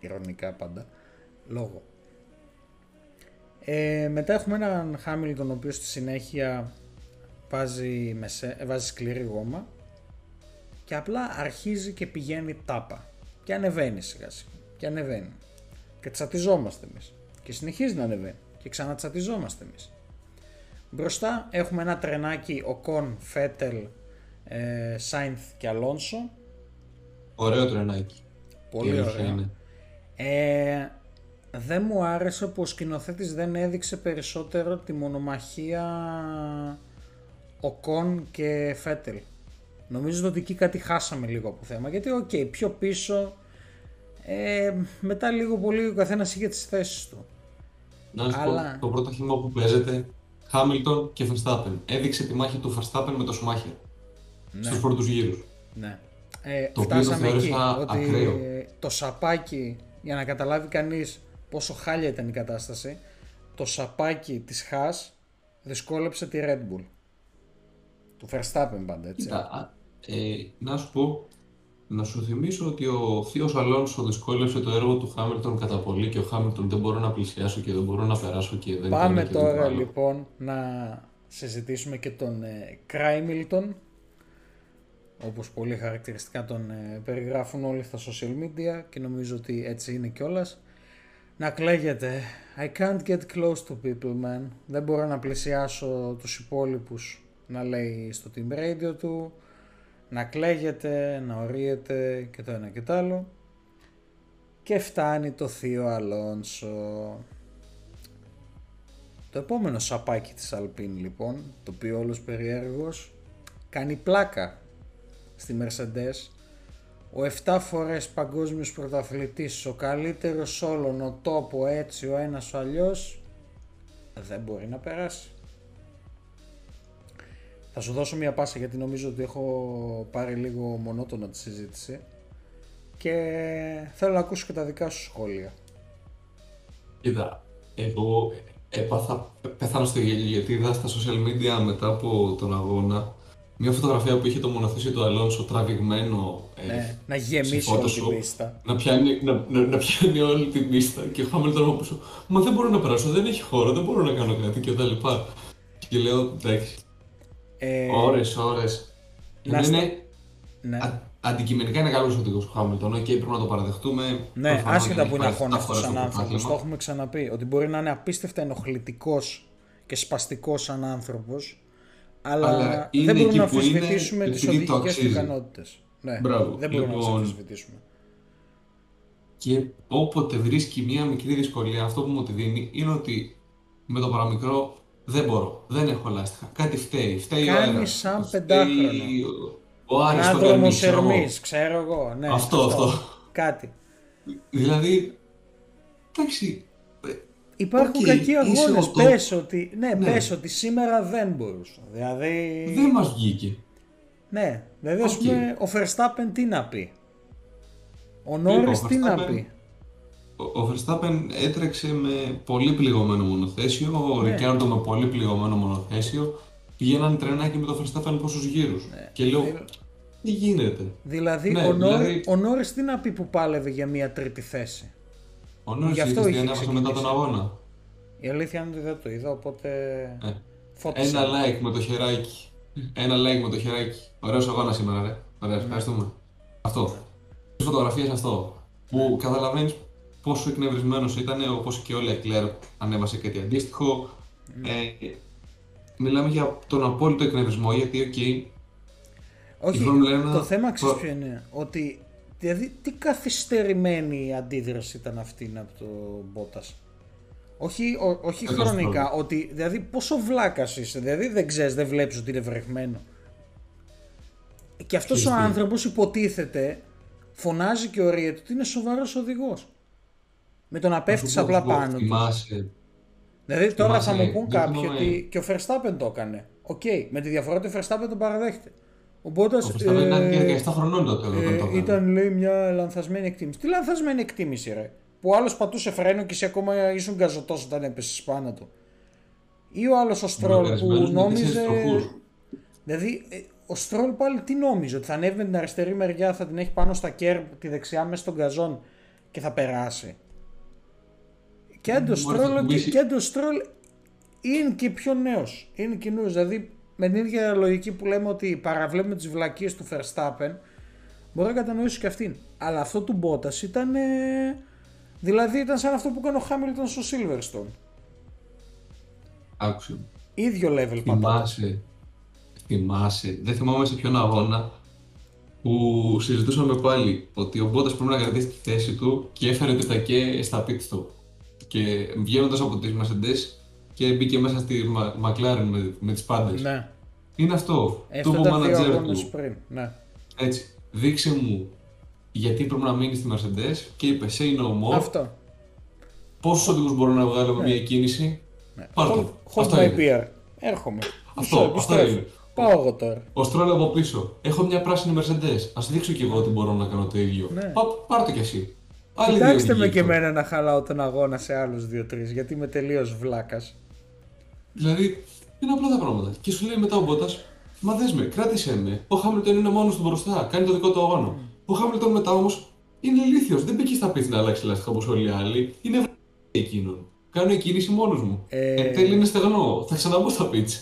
ηρωνικά πάντα, λόγο. Ε, μετά έχουμε έναν Χάμιλτον ο οποίος στη συνέχεια βάζει, μεσέ, ε, βάζει σκληρή γόμα και απλά αρχίζει και πηγαίνει τάπα και ανεβαίνει σιγά σιγά και ανεβαίνει και τσατιζόμαστε εμείς και συνεχίζει να ανεβαίνει και ξανατσατιζόμαστε εμείς Μπροστά έχουμε ένα τρενάκι Οκόν, Φέτελ, ε, Σάινθ και Αλόνσο. Ωραίο τρενάκι. Πολύ Η αλήθεια ωραίο. είναι. Ε, δεν μου άρεσε που ο σκηνοθέτης δεν έδειξε περισσότερο τη μονομαχία Οκόν και Φέτελ. Νομίζω ότι εκεί κάτι χάσαμε λίγο από θέμα. Γιατί, οκ, πιο πίσω, ε, μετά λίγο πολύ ο καθένας είχε τις θέσεις του. Να σου Αλλά- πω, το πρώτο χήμα που παίζεται, Χάμιλτον και Verstappen. Έδειξε τη μάχη του Verstappen με το Σουμάχερ Ναι. στους πρώτους γύρους. Ναι. Ε, Το οποίο το φτάσαμε εκεί θεώρησα ότι ακραίο. ε, το σαπάκι, για να καταλάβει κανείς πόσο χάλια ήταν η κατάσταση, το σαπάκι της Haas δυσκόλεψε τη Red Bull. Του Verstappen πάντα, έτσι. Κοίτα, α, ε, να σου πω, να σου θυμίσω ότι ο θείος Αλόνσο δυσκόλεψε το έργο του Χάμιλτον κατά πολύ και ο Χάμιλτον δεν μπορώ να πλησιάσω και δεν μπορώ να περάσω και δεν Πάμε κάνει και δεν το τώρα άλλο. λοιπόν να συζητήσουμε και τον ε, Crimilton όπως πολύ χαρακτηριστικά τον ε, περιγράφουν όλοι στα social media και νομίζω ότι έτσι είναι κιόλας. Να κλαίγεται. I can't get close to people man. Δεν μπορώ να πλησιάσω τους υπόλοιπους να λέει στο team radio του. Να κλαίγεται, να ορίεται και το ένα και το άλλο. Και φτάνει το θείο Αλόνσο. Το επόμενο σαπάκι της Alpine λοιπόν, το οποίο όλος περιέργως κάνει πλάκα στη Mercedes. Ο 7 φορές παγκόσμιος πρωταθλητής, ο καλύτερος όλων, ο τόπο έτσι, ο ένας ο αλλιώς, δεν μπορεί να περάσει. Θα σου δώσω μια πάσα γιατί νομίζω ότι έχω πάρει λίγο μονότονα τη συζήτηση και θέλω να ακούσω και τα δικά σου σχόλια. Κοίτα, εγώ έπαθα, πέθανα στο γέλιο γιατί είδα στα social media μετά από τον αγώνα μια φωτογραφία που είχε το μονοθέσιο του Αλόνσο τραβηγμένο ε, Ναι, να γεμίσει σε όλη την Photoshop, πίστα. να πιάνει, να, να, να πιάνει όλη την πίστα και ο Χάμιλτον από πίσω. Μα δεν μπορώ να περάσω, δεν έχει χώρο, δεν μπορώ να κάνω κάτι και τα λοιπά. Και λέω εντάξει, Ε, ώρες, ώρες. να Είναι, στα- ναι. α, αντικειμενικά είναι καλός οδηγός ο Χάμιλτον, οκ, πρέπει να το παραδεχτούμε. Ναι, Προφανώς άσχετα δεν που είναι έχει πάρει αχώνευτο 7 φορές σαν το άνθρωπο. Το πρωτάθλημα. έχουμε ξαναπεί. Ότι μπορεί να είναι απίστευτα ενοχλητικός και σπαστικός σαν άνθρωπος. Αλλά, Αλλά είναι δεν μπορούμε εκεί να που είναι αμφισβητήσουμε τις επειδή το οδηγικέ του αξίζει. ικανότητες. Ναι, Μπράβο. δεν μπορούμε να τις Λοιπόν, αμφισβητήσουμε. Και όποτε βρίσκει μία μικρή δυσκολία, αυτό που μου τη δίνει είναι ότι με το παραμικρό δεν μπορώ. Δεν έχω λάστιχα. Κάτι φταίει. Φταίει ο Κάνει αέρας. σαν Φταίει πεντάχρονο. Ο Άρης το Ανάδρομο κάνει, ξέρω εγώ. Ερμή, ξέρω εγώ. Ναι, Αυτό, αυτό. Κάτι. Δηλαδή, εντάξει, ε, Υπάρχουν Οκ, κακοί είσαι αγώνες. ο- Πες ότι, ναι, Ναι. πες ότι σήμερα δεν μπορούσα. Δηλαδή. δεν μας βγήκε. Ναι, δηλαδή ας Οκ. πούμε ο Verstappen τι να πει; Ο Λοιπόν, Norris τι να Verstappen- πει; Ο ο Verstappen έτρεξε με πολύ πληγωμένο μονοθέσιο, ο Ναι. Ricciardo με πολύ πληγωμένο μονοθέσιο. Πηγαίναν τρενάκι με το Verstappen πόσους γύρους. Και λέω, Δηλ- τι γίνεται; Δηλαδή, Ναι, ο, Norris, δηλαδή- ο Norris τι να πει που πάλευε για μια τρίτη θέση; Ο Νόρις Γι' αυτό είδες τι είχε ανέβασε μετά τον ξεκινήσει. αγώνα. Η αλήθεια είναι ότι δεν το είδα, οπότε Ε, φώτισέ με. Ένα like με το χεράκι. Ένα like με το χεράκι. Ωραίος αγώνας σήμερα, ρε. Ωραία, ευχαριστούμε. Αυτό. Τις φωτογραφίες αυτό. Που καταλαβαίνεις πόσο εκνευρισμένος ήταν, όπως και ο Leclerc ανέβασε κάτι αντίστοιχο. Ε, μιλάμε για τον απόλυτο εκνευρισμό, γιατί, οκ, Όχι, η Formula 1 το θέμα ξέρεις προ- ποιο είναι; Ότι, δηλαδή, τι καθυστερημένη αντίδραση ήταν αυτή από το Bottas. Όχι, ο- όχι Δεν το χρονικά, ότι δηλαδή πόσο βλάκας είσαι, δηλαδή δεν ξέρεις, δεν βλέπεις ότι είναι βρεγμένο. Και αυτός ο Ξέρεις τι. άνθρωπος υποτίθεται, φωνάζει και ορίεται ότι είναι σοβαρός οδηγός. Με το να πέφτεις σου πω, απλά σου πω, πάνω του. Θυμάσαι, Δηλαδή τώρα θα Θυμάσαι, μου πούν δεν κάποιοι θυμάμαι. ότι και ο Verstappen το έκανε. Οκ, με τη διαφορά ότι ο Verstappen τον παραδέχεται. Ο Bottas ο Verstappen ήταν ε, και 17 χρονών τότε όταν το ε, έκανε. ήταν λέει μια λανθασμένη εκτίμηση. Τι λανθασμένη εκτίμηση ρε. Που ο άλλος πατούσε φρένο και εσύ ακόμα ήσουν γκαζωτός όταν έπεσε πάνω του. Ή ο άλλος ο Στρόλ που Λογαριασμένους με τέσσερις νόμιζε... τροχούς. Δηλαδή ε, ο Στρόλ πάλι τι νόμιζε, ότι θα ανέβει με την αριστερή μεριά, θα την έχει πάνω στα κέρ, τη δεξιά μέσα στον καζόν και θα περάσει. Και αν το Μπορείς να Στρόλ, και, κουμπίσεις- και αν το Στρόλ είναι και πιο νέος, είναι και νέος, δηλαδή με την ίδια λογική που λέμε ότι παραβλέπουμε τις βλακίες του Verstappen, μπορεί να κατανοήσω και αυτήν. Αλλά αυτό του Bottas ήταν, ε, δηλαδή ήταν σαν αυτό που έκανε ο Χάμιλτον στο Silverstone. Άκουσε με. Ίδιο level πατάτα. Θυμάσαι, θυμάσαι, δεν θυμάμαι σε ποιον αγώνα που συζητούσαμε πάλι ότι ο Μπότας πρέπει να κρατήσει τη θέση του και έφερε το τακέ στα pit stop. Και βγαίνοντας από τις Mercedes και μπήκε μέσα στη Μα- McLaren με, με τις πάντες. Ναι. Είναι αυτό; Ε, το Αυτό είπε ο ήταν δύο manager αγώνες του. πριν. Ναι. Έτσι. Δείξε μου γιατί πρέπει να μείνεις στη Mercedes και είπε say no more. Αυτό. Πόσους οδηγούς μπορώ να βγάλω με μια κίνηση; Ναι. Πάρ' Hold, το. hold Αυτό my είναι. beer. Έρχομαι. Αυτό, Μισό, αυτό επιστρέφω. είναι. Πάω εγώ τώρα. Ο Στρόλ από πίσω. Έχω μια πράσινη Mercedes. Α δείξω κι εγώ ότι μπορώ να κάνω το ίδιο. Ναι. Πά, πάρ' το κι εσύ. Άλλοι Κοιτάξτε δύο με και οδηγοί τώρα. εμένα να χαλάω τον αγώνα σε άλλους δύο-τρεις γιατί είμαι τελείως βλάκας. Δηλαδή, είναι απλά τα πράγματα. Και σου λέει μετά ο Μπότας, Μα δες με, κράτησε με. Ο Χάμιλτον είναι μόνος του μπροστά. Κάνει το δικό του αγώνα. Ο Χάμιλτον μετά όμως είναι ηλίθιος. Δεν μπήκε στα πίστη να αλλάξει λάστιχα όπως όλοι οι άλλοι. Είναι βρε εκείνον. Κάνω η κίνηση μόνος μου. Ε, Εν τέλει είναι στεγνό. Θα ξαναμπω στα πίτσα.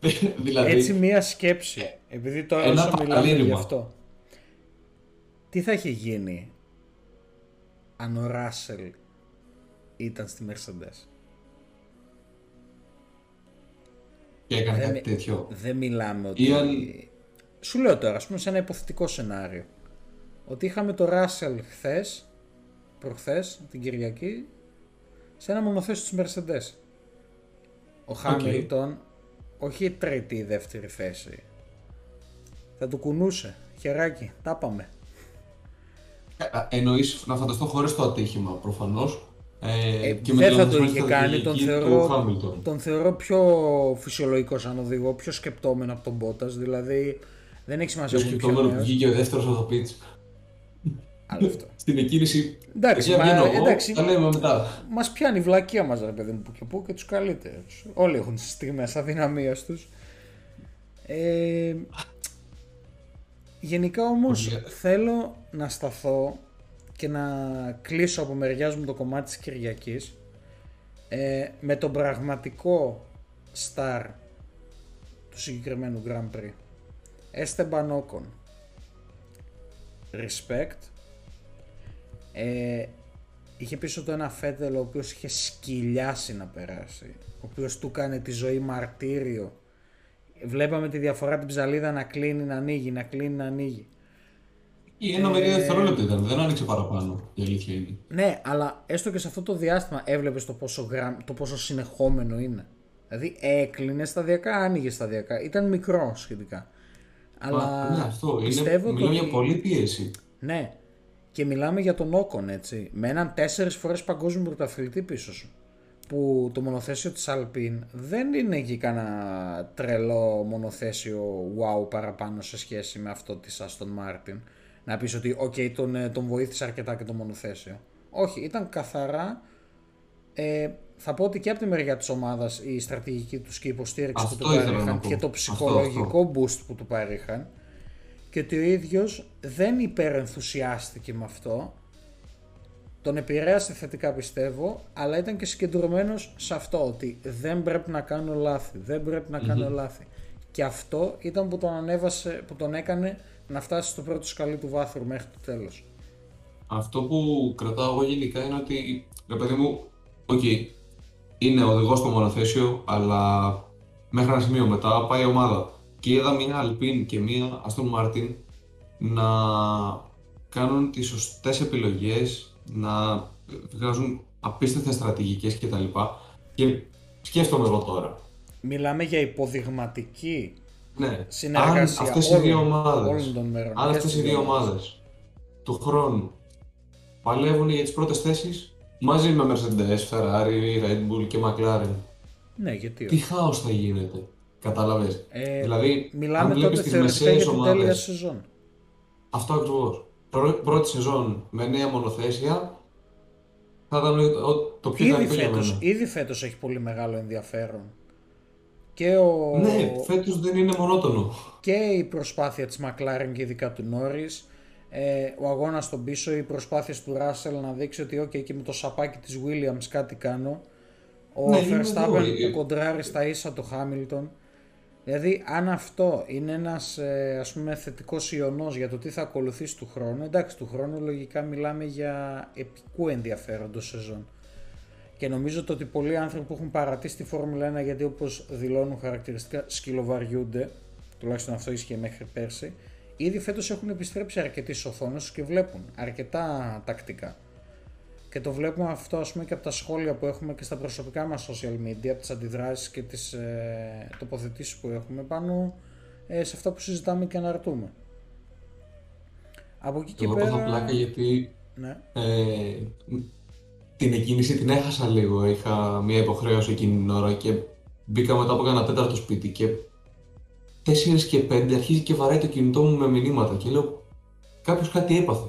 δηλαδή, Έτσι μία σκέψη, επειδή τώρα Ένα όσο μιλάμε παραλήρημα. γι' αυτό. Τι θα είχε γίνει αν ο Ράσελ ήταν στη Mercedes; Και έκανε δεν κάτι μι- τέτοιο. Δεν μιλάμε ότι... Ή αν- Σου λέω τώρα, ας πούμε σε ένα υποθετικό σενάριο. Ότι είχαμε το Ράσελ χθες, προχθές, την Κυριακή, σε ένα μονοθέσιο της Mercedes. Ο Χάμιλτον, όχι η τρίτη ή δεύτερη θέση. Θα του κουνούσε. Χεράκι, τα πάμε. Εννοείς να φανταστώ χωρίς το ατύχημα προφανώς. Ε, Ε, και με δεν τη θα το λανθασμένη είχε κάνει, τον στρατηγική θεωρώ, του Χάμιλτον. τον θεωρώ πιο φυσιολογικό σαν οδηγό, πιο σκεπτόμενο από τον Bottas, δηλαδή δεν έχει σημασία Το που είναι πιο σκεπτόμενο που νέος. βγήκε ο δεύτερος από το pitch. Άλλο αυτό. Στην εκκίνηση. Εντάξει, Εκεί μα- βγαίνω εγώ, εντάξει. τα λέμε μετά. Μας πιάνει η βλακεία μας, ρε παιδί μου, που και που και τους καλύτερους. Όλοι έχουν τις στιγμές αδυναμίας τους. Ε, γενικά όμως Όχι. θέλω να σταθώ και να κλείσω από μεριάς μου το κομμάτι της Κυριακής ε, με τον πραγματικό star του συγκεκριμένου Grand Prix. Esteban Ocon. Respect. Ε, είχε πίσω του ένα Φέτελ ο οποίος είχε σκυλιάσει να περάσει. Ο οποίος του έκανε τη ζωή μαρτύριο. Βλέπαμε τη διαφορά την ψαλίδα να κλείνει, να ανοίγει, να κλείνει, να ανοίγει. Ή ένα μερίδιο δευτερόλεπτο ήταν, δεν άνοιξε παραπάνω. Η αλήθεια είναι. Ναι, αλλά έστω και σε αυτό το διάστημα έβλεπες το πόσο, γραμ... το πόσο συνεχόμενο είναι. Δηλαδή έκλεινε σταδιακά, άνοιγες σταδιακά. Ήταν μικρό σχετικά. Αλλά Μα, ναι, αυτό. πιστεύω είναι, μιλάω ότι- για πολλή πίεση. Ναι. Και μιλάμε για τον Όκον, έτσι. Με έναν τέσσερις φορές παγκόσμιο πρωταθλητή πίσω σου. Που το μονοθέσιο της Alpine δεν είναι και κανένα τρελό μονοθέσιο wow παραπάνω σε σχέση με αυτό της Aston Martin. Να πεις ότι οκ, τον, ε, τον βοήθησε αρκετά και το μονοθέσιο. Όχι, ήταν καθαρά ε, θα πω ότι και από τη μεριά της ομάδας η στρατηγική τους και η υποστήριξη Αυτό που του ήθελα να παρήχαν πω. και το Αυτό, ψυχολογικό boost που του παρήχαν και ότι ο ίδιος δεν υπερενθουσιάστηκε με αυτό. Τον επηρέασε θετικά πιστεύω αλλά ήταν και συγκεντρωμένος σε αυτό ότι δεν πρέπει να κάνω λάθη δεν πρέπει να κάνω λάθη. Και αυτό ήταν που τον ανέβασε που τον έκανε να φτάσεις στο πρώτο σκαλί του βάθρου μέχρι το τέλος Αυτό που κρατάω εγώ γενικά είναι ότι, ρε παιδί μου, οκ, είναι οδηγός στο μονοθέσιο, αλλά μέχρι ένα σημείο μετά πάει η ομάδα. Και είδα μια Alpine και μια Aston Martin να κάνουν τις σωστές επιλογές, να βγάζουν απίστευτες στρατηγικές κτλ. Και σκέφτομαι εγώ τώρα. μιλάμε για υποδειγματική Ναι, συνεργασία αν αυτές οι δύο όλων- ομάδες, όλων των μέρων. αν Και αυτές οι στις δύο δύο ομάδες του χρόνου παλεύουν για τις πρώτες θέσεις μαζί με Mercedes, Ferrari, Red Bull και McLaren, Ναι, γιατί τι όχι. χάος θα γίνεται, κατάλαβες. Ε, δηλαδή, Μιλάμε αν τότε βλέπεις τις θεωρητικά μεσαίες για την τέλεια ομάδες, σεζόν. αυτό ακριβώς. Πρω- Πρώτη σεζόν με νέα μονοθέσια θα ήταν ο- ο- το πιο Ήδη ιδανικό για φέτος, μένα. ήδη φέτος έχει πολύ μεγάλο ενδιαφέρον. Και, ο, Ναι, φέτος δεν είναι μονότονο. και η προσπάθεια της McLaren και ειδικά του Norris, ε, ο αγώνας στον πίσω, οι προσπάθειες του Russell να δείξει ότι ok, και με το σαπάκι της Williams κάτι κάνω. Ο Ναι, είναι Verstappen εδώ, ε, που κοντράρει στα ίσα το Hamilton. Δηλαδή, αν αυτό είναι ένας ε, ας πούμε θετικός ιονός για το τι θα ακολουθήσει του χρόνου, εντάξει, του χρόνου λογικά μιλάμε για επικού ενδιαφέροντος σεζόν. Και νομίζω το ότι πολλοί άνθρωποι που έχουν παρατήσει τη Φόρμουλα 1 γιατί όπως δηλώνουν χαρακτηριστικά σκυλοβαριούνται, τουλάχιστον αυτό ίσχυε μέχρι πέρσι, ήδη φέτος έχουν επιστρέψει αρκετοί στις οθόνες τους και βλέπουν αρκετά τακτικά. Και το βλέπουμε αυτό ας πούμε και από τα σχόλια που έχουμε και στα προσωπικά μας social media, από τις αντιδράσεις και τις ε, τοποθετήσεις που έχουμε πάνω ε, σε αυτά που συζητάμε και αναρτούμε. Από εκεί και Εγώ πέρα... έπαθα πλάκα γιατί Ναι. Ε, την εκκίνηση την έχασα λίγο. Είχα μια υποχρέωση εκείνη την ώρα και μπήκα μετά από ένα τέταρτο σπίτι και 4 και 5 αρχίζει και βαράει το κινητό μου με μηνύματα και λέω κάποιος κάτι έπαθε.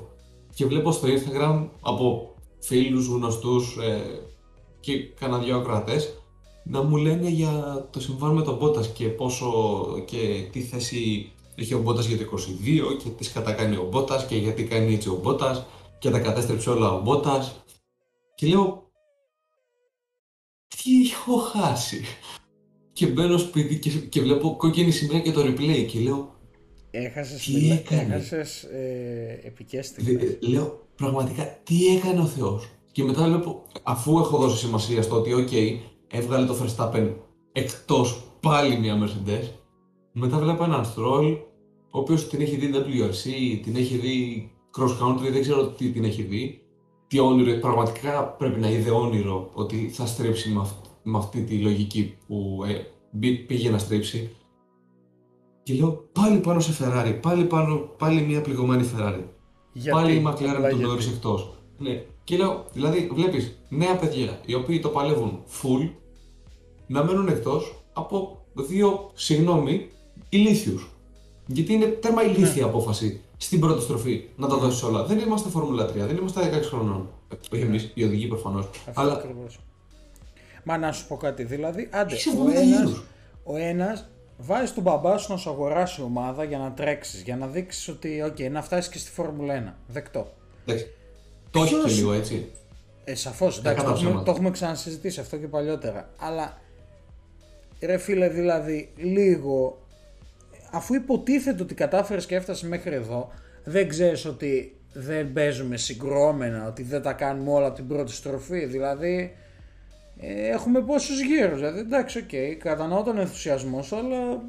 Και βλέπω στο Instagram από φίλους, γνωστούς ε, και κανένα δυο ακροατές να μου λένε για το συμβάν με τον Μπότας και πόσο και τι θέση έχει ο Μπότας για το 22 και τις σκατά κάνει ο Μπότας και γιατί κάνει έτσι ο Μπότας και τα κατέστρεψε όλα ο Μπότας και λέω τι έχω χάσει; Και μπαίνω σπίτι και, και βλέπω κόκκινη σημαία και το replay και λέω Έχασες, Τι μιλά- έκανες; έχασες ε, επικές Δε- στιγμές. ε, λέω πραγματικά τι έκανε ο Θεός; Και μετά βλέπω, αφού έχω δώσει σημασία στο ότι, οκ, έβγαλε το Verstappen εκτός πάλι μια Mercedes, μετά βλέπω έναν Stroll, ο οποίος την έχει δει WRC, την έχει δει cross country, δεν ξέρω τι την έχει δει. Τι όνειρο, πραγματικά πρέπει να είδε όνειρο ότι θα στρίψει με, αυ- με αυτή τη λογική που ε, μπή- πήγε να στρίψει. Και λέω πάλι πάνω σε Ferrari, πάλι, πάνω, πάλι μια πληγωμένη Ferrari. Γιατί, Πάλι η απλά McLaren τον γιατί. Norris εκτός. Ναι. Και λέω, δηλαδή, βλέπεις νέα παιδιά οι οποίοι το παλεύουν full να μένουν εκτός από δύο, συγγνώμη, ηλίθιους. Γιατί είναι τέρμα ηλίθια απόφαση στην πρώτη στροφή να τα δώσεις όλα. Δεν είμαστε Φόρμουλα 3, δεν είμαστε 16 χρονών. Ε, Όχι εμείς, οι οδηγοί προφανώς. Αυτό Αλλά ακριβώς. Μα να σου πω κάτι, δηλαδή, άντε, Είσαι ο 70 ένας, γύρους. ο ένας βάζει τον μπαμπά σου να σου αγοράσει ομάδα για να τρέξεις, για να δείξεις ότι, οκ, να φτάσεις και στη Φόρμουλα 1, δεκτό. εντάξει. Το έχει και Ποιος- λίγο έτσι. Ε, σαφώς, εντάξει, κατά το έχουμε, ψέματα. το έχουμε ξανασυζητήσει αυτό και παλιότερα, αλλά, ρε φίλε, δηλαδή, λίγο, αφού υποτίθεται ότι κατάφερες και έφτασες μέχρι εδώ, δεν ξέρεις ότι δεν παίζουμε συγκρουόμενα, ότι δεν τα κάνουμε όλα από την πρώτη στροφή, δηλαδή, ε, έχουμε πόσους γύρους, δηλαδή, εντάξει, οκ, κατανοώ τον ενθουσιασμό σου, αλλά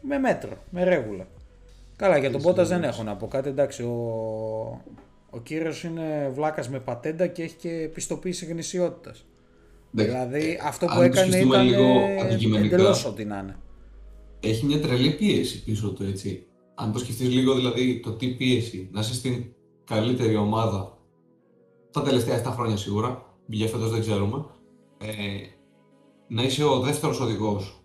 με μέτρο, με ρέγουλα. Καλά, για τον Μπότας δεν έχω να πω κάτι, εντάξει, ο, ο κύριος είναι βλάκας με πατέντα και έχει και πιστοποίηση γνησιότητας. Εντάξει, Δηλαδή, αυτό που αν το έκανε σκεφτούμε ήταν λίγο ε, αντικειμενικά. εντελώς ό,τι να είναι. Έχει μια τρελή πίεση πίσω του έτσι. Αν το σκεφτείς λίγο, δηλαδή το τι πίεση, να είσαι στην καλύτερη ομάδα τα τελευταία 7 χρόνια σίγουρα, για φέτος δεν ξέρουμε, ε, να είσαι ο δεύτερος οδηγός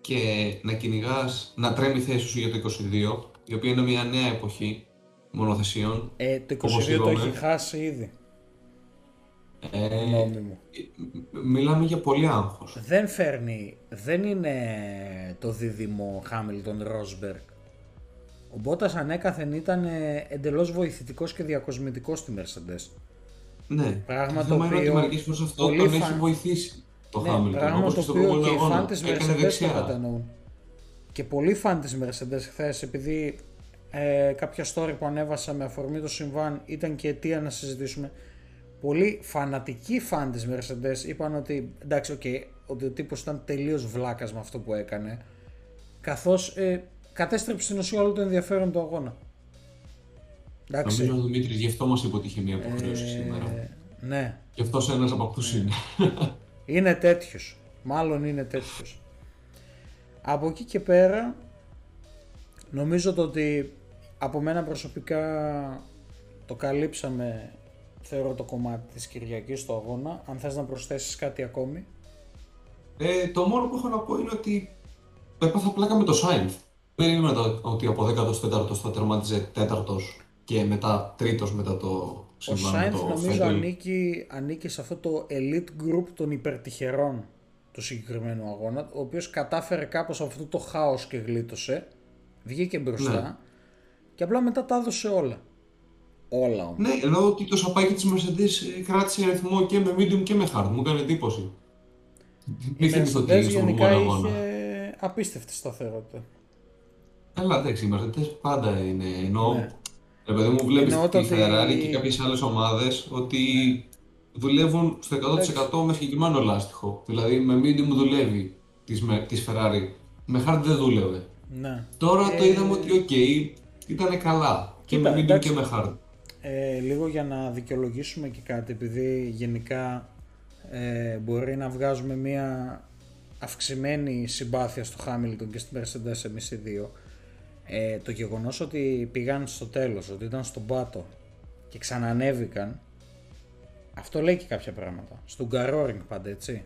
και να κυνηγάς, να τρέμει η θέση σου για το 22, η οποία είναι μια νέα εποχή μονοθεσιών. Ε, το 22 Όπως το είπαμε. έχει χάσει ήδη, Ε, γνώμη μου. μιλάμε για πολύ άγχος. Δεν φέρνει, δεν είναι το δίδυμο Χάμιλτον Ρόσμπεργκ. Ο Μπότας ανέκαθεν ήταν ε, εντελώς βοηθητικός και διακοσμητικός στη Mercedes. Ναι, Πράγμα το το θέμα είναι ότι οποίο μερικές φορές αυτό πολύ τον φαν- έχει βοηθήσει το Ναι, Hamilton. πράγμα όπως το στο οποίο προηγούμενο και οι αγώνα. φαν της Έκανε Mercedes το δεξιά. κατανοούν. Και πολλοί φαν της Mercedes χθες, επειδή ε, κάποια story που ανέβασα με αφορμή το συμβάν ήταν και αιτία να συζητήσουμε. Πολλοί φανατικοί φαν της Mercedes είπαν ότι εντάξει, οκ, ότι ο τύπος ήταν τελείως βλάκας με αυτό που έκανε, καθώς ε, κατέστρεψε στην ουσία όλο το ενδιαφέρον του αγώνα. Εντάξει. Νομίζω ο Δημήτρης γι' αυτό μας υποτύχει μια υποχρέωση σήμερα. Ε, ναι, Γι' αυτός ένας από αυτούς είναι. Είναι τέτοιος. Μάλλον είναι τέτοιος. Από εκεί και πέρα, νομίζω το ότι από μένα προσωπικά το καλύψαμε, θεωρώ το κομμάτι της Κυριακής στο αγώνα. Αν θες να προσθέσεις κάτι ακόμη. Ε, το μόνο που έχω να πω είναι ότι έπαθα πλάκα με το Σάινθ. Δεν περίμενα το- ότι από 14ο θα τερμάτιζε τέταρτος και μετά τρίτος μετά το Ο συμβάν με Σάινθ το νομίζω Φέτελ. ανήκει, ανήκει σε αυτό το elite group των υπερτυχερών του συγκεκριμένου αγώνα, ο οποίος κατάφερε κάπως από αυτό το χάος και γλίτωσε, βγήκε μπροστά Ναι. και απλά μετά τα έδωσε όλα. Όλα όμως. Ναι, ενώ ότι το σαπάκι της Mercedes ε, κράτησε ρυθμό και με medium και με hard. Μου έκανε εντύπωση. Η Μην θυμηθώ τι Mercedes είναι στον γενικά προηγούμενο αγώνα. είχε απίστευτη σταθερότητα. Καλά, εντάξει, οι Mercedes πάντα είναι. Ενώ, Ναι. ρε παιδί μου, βλέπεις Εννοώ τη το ότι- Ferrari και κάποιες άλλες ομάδες ότι δουλεύουν στο 100% με συγκεκριμένο λάστιχο. Δηλαδή, με medium δουλεύει της, με- της Ferrari. Με hard δεν δούλευε. Ναι. Τώρα το Ε, είδαμε ότι, οκ, ήταν καλά. Και Κοίτα, με medium εντάξει. και με hard. Ε, λίγο για να δικαιολογήσουμε και κάτι, επειδή γενικά ε, μπορεί να βγάζουμε μια αυξημένη συμπάθεια στο Χάμιλτον και στη Mercedes εμείς οι δύο. Ε, το γεγονός ότι πήγαν στο τέλος, ότι ήταν στον πάτο και ξανανέβηκαν, αυτό λέει και κάποια πράγματα. Στον Γκαρόρινγκ πάντα έτσι,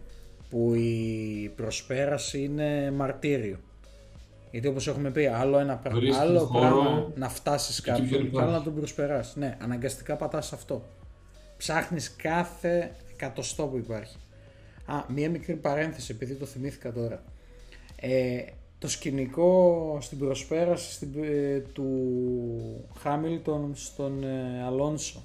που η προσπέραση είναι μαρτύριο. Γιατί όπως έχουμε πει, άλλο ένα πράγμα, Βρίσκεις άλλο χώρο πράγμα να φτάσεις εκεί που δεν κάποιον και άλλο υπάρχει. να τον προσπεράσεις. Ναι, αναγκαστικά πατάς αυτό. Ψάχνεις κάθε εκατοστό που υπάρχει. Α, μία μικρή παρένθεση επειδή το θυμήθηκα τώρα. Ε, το σκηνικό στην προσπέραση στην, ε, του Χάμιλτον στον ε, Αλόνσο.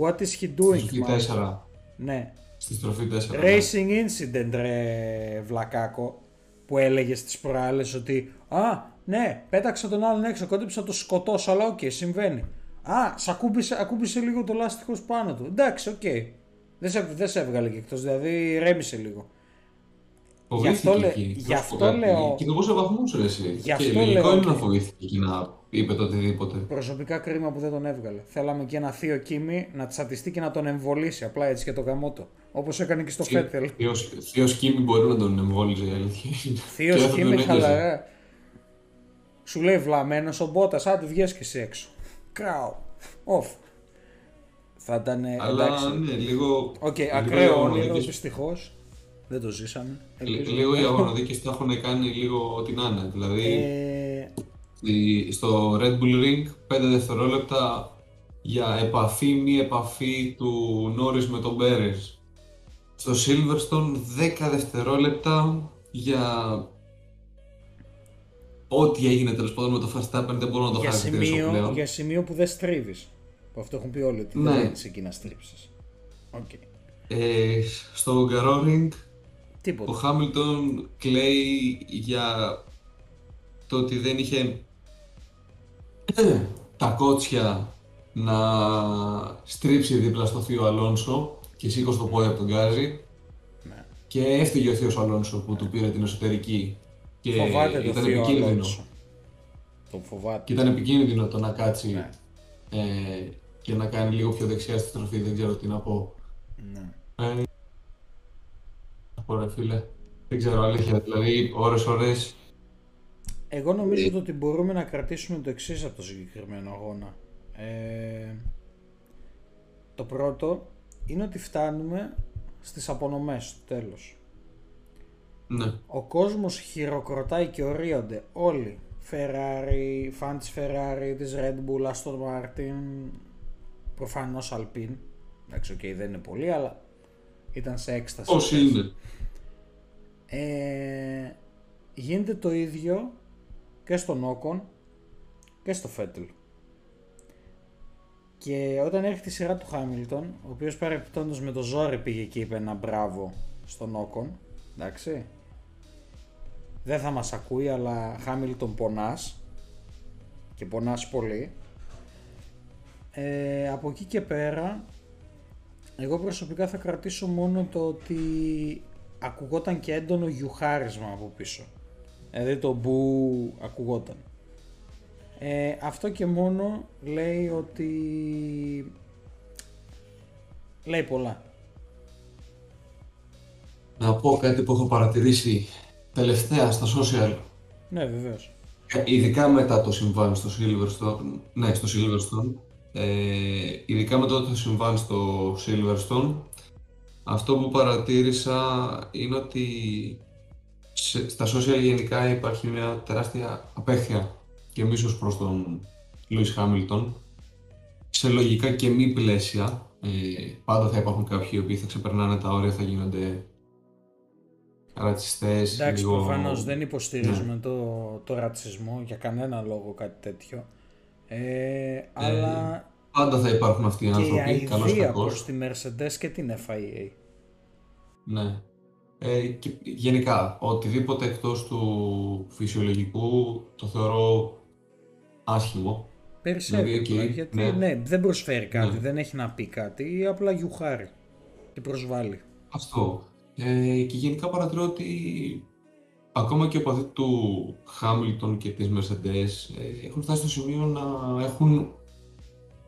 What is he Στη doing, στροφή μάλλον. 4. Ναι. Στη στροφή 4. ναι. Racing incident ρε βλακάκο που έλεγε στις προάλλες ότι Α, ναι, πέταξα τον άλλον έξω, κόντεψα να το σκοτώσω, αλλά οκ, συμβαίνει. Α, σ' ακούμπησε, ακούμπησε λίγο το λάστιχος πάνω του. Εντάξει, οκ. Δεν, σε, δεν σε έβγαλε και εκτός, δηλαδή ρέμισε λίγο. Φοβήθηκε αυτό λέ- εκεί. γι' Να σου αυτό πω κάτι. λέω- Και το πόσο βαθμούς ρε εσύ. Γι' Και αυτό λογικό λέω είναι να ότι- φοβήθηκε εκεί να είπε το οτιδήποτε. Προσωπικά κρίμα που δεν τον έβγαλε. Θέλαμε και ένα θείο Κίμι να τσατιστεί και να τον εμβολήσει απλά έτσι για το γαμώτο. Όπως έκανε και στο Φέτελ. Θείος- Θείος Κίμι μπορεί να τον εμβόλιζε η αλήθεια. είναι. Θείος Και θα Κίμι τον έκλεινε. χαλαρά. Σου λέει βλαμμένος ο Μπότας, άντε βγες και εσύ έξω. Κράου. Off. Θα ήταν ε, Αλλά εντάξει. ναι, λίγο. Οκ, λίγο ακραίο να όνειρο δείξεις- δυστυχώς. Δεν το ζήσαμε. Λι- Ελπίζω. Λίγο οι αγωνοδίκες το έχουν κάνει λίγο ό,τι να είναι. Δηλαδή, Ε, η- στο Red Bull Ring 5 δευτερόλεπτα για επαφή μη επαφή του Norris με τον Πέρες. Στο Silverstone 10 δευτερόλεπτα για ό,τι έγινε τέλος πάντων με το Verstappen δεν μπορώ να το για, χαρακτηρίσω σημείο, πλέον. για σημείο που δεν στρίβεις. Που αυτό έχουν πει όλοι ότι Ναι. δεν έχεις εκεί να στρίψεις. Οκ. Ε, στο Hungaroring ο Τίποτα. Χάμιλτον κλαίει για το ότι δεν είχε τα κότσια να στρίψει δίπλα στο θείο Αλόνσο και σήκωσε το πόδι από το γκάζι Ναι. και έφυγε ο θείος Αλόνσο που του πήρε την εσωτερική και Φοβάται το ήταν θείο επικίνδυνο. Αλόνσο. Τον φοβάται. Και ήταν επικίνδυνο το να κάτσει Ναι. ε, και να κάνει λίγο πιο δεξιά στη στροφή, δεν ξέρω τι να πω. Ναι. Ε, Ωραία φίλε, δεν ξέρω αλήθεια, δηλαδή ώρες ώρες Εγώ νομίζω ότι μπορούμε να κρατήσουμε το εξής από το συγκεκριμένο αγώνα. Ε, το πρώτο είναι ότι φτάνουμε στις απονομές στο τέλος. ναι. Ο κόσμος χειροκροτάει και ωρύονται όλοι. Ferrari, φαν της Ferrari, της Red Bull, Aston Martin, προφανώς Alpine. Εντάξει, οκ, δεν είναι πολύ, αλλά ήταν σε έκσταση. Όσοι είναι. Ε, γίνεται το ίδιο και στον Όκον και στο Φέτελ. Και όταν έρχεται η σειρά του Χάμιλτον, ο οποίος παρεπιπτόντως με το ζόρι πήγε και είπε ένα μπράβο στον Όκον, εντάξει. Δεν θα μας ακούει, αλλά Χάμιλτον πονάς και πονάς πολύ. Ε, από εκεί και πέρα, εγώ προσωπικά θα κρατήσω μόνο το ότι ακουγόταν και έντονο γιουχάρισμα από πίσω. Δηλαδή το μπου ακουγόταν. Ε, αυτό και μόνο λέει ότι λέει πολλά. Να πω κάτι που έχω παρατηρήσει τελευταία στα social, Ναι βεβαίως. ε, ειδικά μετά το συμβάν στο Silverstone, ναι, στο Silverstone, ε, ειδικά μετά το συμβάν στο Silverstone, αυτό που παρατήρησα είναι ότι σε- στα social γενικά υπάρχει μια τεράστια απέχθεια και μίσος προς τον Lewis Hamilton σε λογικά και μη πλαίσια. Ε, πάντα θα υπάρχουν κάποιοι οι οποίοι θα ξεπερνάνε τα όρια, θα γίνονται ρατσιστές, Εντάξει, λίγο... προφανώς δεν υποστηρίζουμε το, το ρατσισμό για κανένα λόγο κάτι τέτοιο. Ε, αλλά Πάντα θα υπάρχουν αυτοί οι και η άνθρωποι, καλώς αηδία κακώς. προς τη Mercedes και την FIA. Ναι. Ε, και γενικά, οτιδήποτε εκτός του φυσιολογικού το θεωρώ άσχημο. Περισσεύει Δηλαδή, απλά, οκ, γιατί ναι. ναι. δεν προσφέρει κάτι, Ναι. δεν έχει να πει κάτι ή απλά γιουχάρει και προσβάλλει. Αυτό. Ε, και γενικά παρατηρώ ότι ακόμα και οι οπαδοί του Χάμιλτον και της Mercedes ε, έχουν φτάσει στο σημείο να έχουν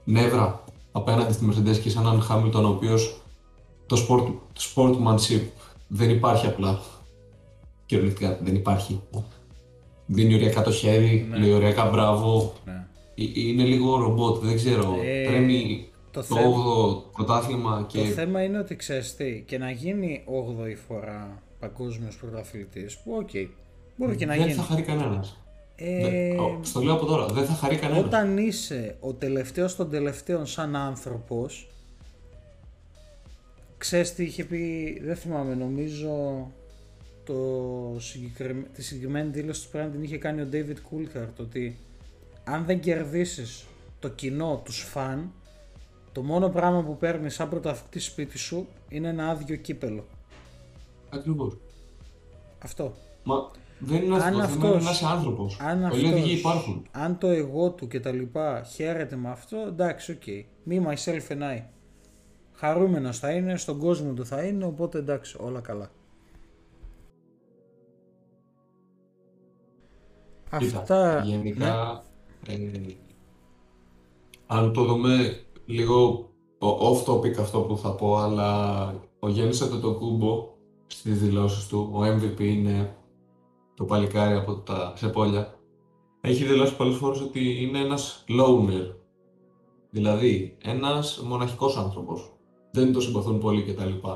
νεύρα απέναντι στη Mercedes και σε έναν Χάμιλτον ο οποίος το, sport, το sportmanship δεν υπάρχει απλά. Κυριολεκτικά δεν υπάρχει. Δίνει οριακά το χέρι, Ναι. λέει οριακά μπράβο. Ναι. Ε, Είναι λίγο ρομπότ, δεν ξέρω. Ε, Τρέμει το το θέμα- 8ο πρωτάθλημα και Το θέμα είναι ότι ξέρεις τι, και να γίνει 8η φορά παγκόσμιος πρωταθλητής, που οκ, μπορεί και να δεν γίνει. θα χαρεί κανένας. Ε, Δεν- ο- στο λέω από τώρα, δεν θα χαρεί κανένας. όταν είσαι ο τελευταίος των τελευταίων σαν άνθρωπος, ξέρεις τι είχε πει, δεν θυμάμαι, νομίζω το συγκεκριμέ- τη συγκεκριμένη δήλωση του πρέπει να την είχε κάνει ο David Coulthard, ότι αν δεν κερδίσεις το κοινό, τους φαν, το μόνο πράγμα που παίρνεις σαν πρωταθλητή σπίτι σου είναι ένα άδειο κύπελο. Ακριβώς. Αυτό. Μα δεν είναι αυτό. Αν Το θέμα είναι αυτός- να είσαι άνθρωπος. Αν Πολλοί οδηγοί αυτός, υπάρχουν. αν το εγώ του και τα λοιπά χαίρεται με αυτό, εντάξει, οκ. Me, myself and I. Χαρούμενος θα είναι, στον κόσμο του θα είναι, οπότε εντάξει, όλα καλά. Κοίτα, Αυτά, Γενικά, ε, αν το δούμε λίγο ο- off topic αυτό που θα πω, αλλά ο Γιάννης Αντετοκούμπο στις δηλώσεις του, ο MVP είναι το παλικάρι από τα Σεπόλια, έχει δηλώσει πολλές φορές ότι είναι ένας loner. Δηλαδή, ένας μοναχικός άνθρωπος. Δεν το συμπαθούν πολύ κτλ.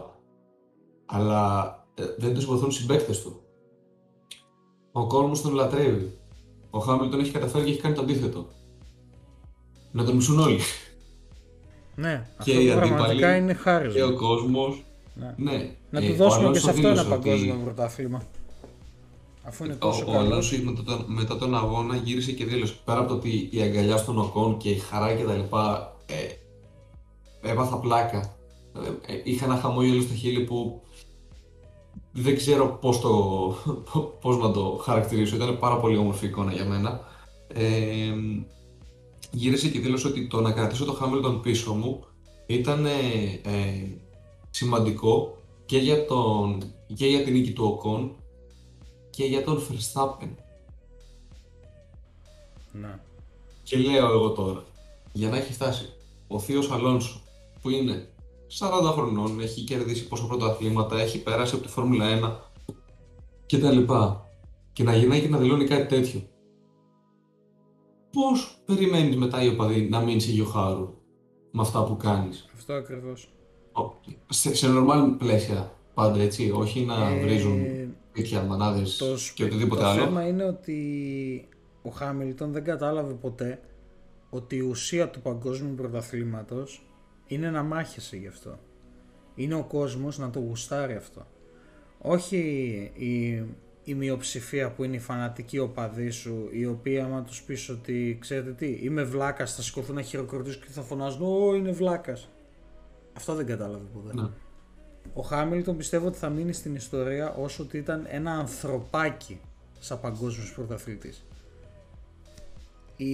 Αλλά ε, δεν τον συμπαθούν οι συμπαίκτες του. Ο κόσμος τον λατρεύει. Ο Χάμιλτον έχει καταφέρει και έχει κάνει το αντίθετο. Να τον μισούν όλοι. Ναι, Και αυτό οι πραγματικά αντίπαλοι είναι χάρισμα. Και ο κόσμος. Ναι. Ναι. Να Ε, του ο δώσουμε και Αλόνσος σε αυτό ένα δήλωσε ότι- παγκόσμιο πρωτάθλημα. Αφού είναι Ο, τόσο ο καλός. Αλόνσος μετά τον, μετά τον αγώνα γύρισε και δήλωσε πέρα από το ότι η αγκαλιά στον Οκόν και η χαρά και τα λοιπά ε, έπαθα πλάκα. Ε, ε, είχα ένα χαμόγελο στο χείλη που δεν ξέρω πώς, το, πώς να το χαρακτηρίσω. Ήταν πάρα πολύ όμορφη εικόνα για μένα. Ε, γύρισε και δήλωσε ότι το να κρατήσω το Χάμιλτον πίσω μου ήταν ε, ε, σημαντικό και για, τον, και για την νίκη του Οκόν και για τον Verstappen. Ναι. Και λέω εγώ τώρα, για να έχει φτάσει ο θείος Αλόνσο, που είναι 40 χρονών, έχει κερδίσει πόσα πρωταθλήματα, έχει περάσει από τη Φόρμουλα 1 και τα λοιπά, και να γυρνάει και να δηλώνει κάτι τέτοιο. Πώς περιμένεις μετά οι οπαδοί να μην είσαι γιοχάρου με αυτά που κάνεις; Αυτό ακριβώς. Ο- Σε, σε normal πλαίσια πάντα έτσι, όχι να Ε, βρίζουν τέτοια μανάδες Το, σ- και οτιδήποτε το άλλο. θέμα είναι ότι ο Χάμιλτον δεν κατάλαβε ποτέ ότι η ουσία του παγκόσμιου πρωταθλήματος είναι να μάχεσαι γι' αυτό. Είναι ο κόσμος να το γουστάρει αυτό. Όχι η, η μειοψηφία που είναι η φανατική οπαδοί σου, οι οποίοι άμα τους πεις ότι ξέρετε τι, είμαι βλάκας, θα σηκωθούν να χειροκροτήσουν και θα φωνάζουν «Ω, είναι βλάκας». Αυτό δεν κατάλαβε ποτέ. Ναι. Ο Χάμιλτον πιστεύω ότι θα μείνει στην ιστορία όσο ότι ήταν ένα ανθρωπάκι σαν παγκόσμιος πρωταθλητής. Η,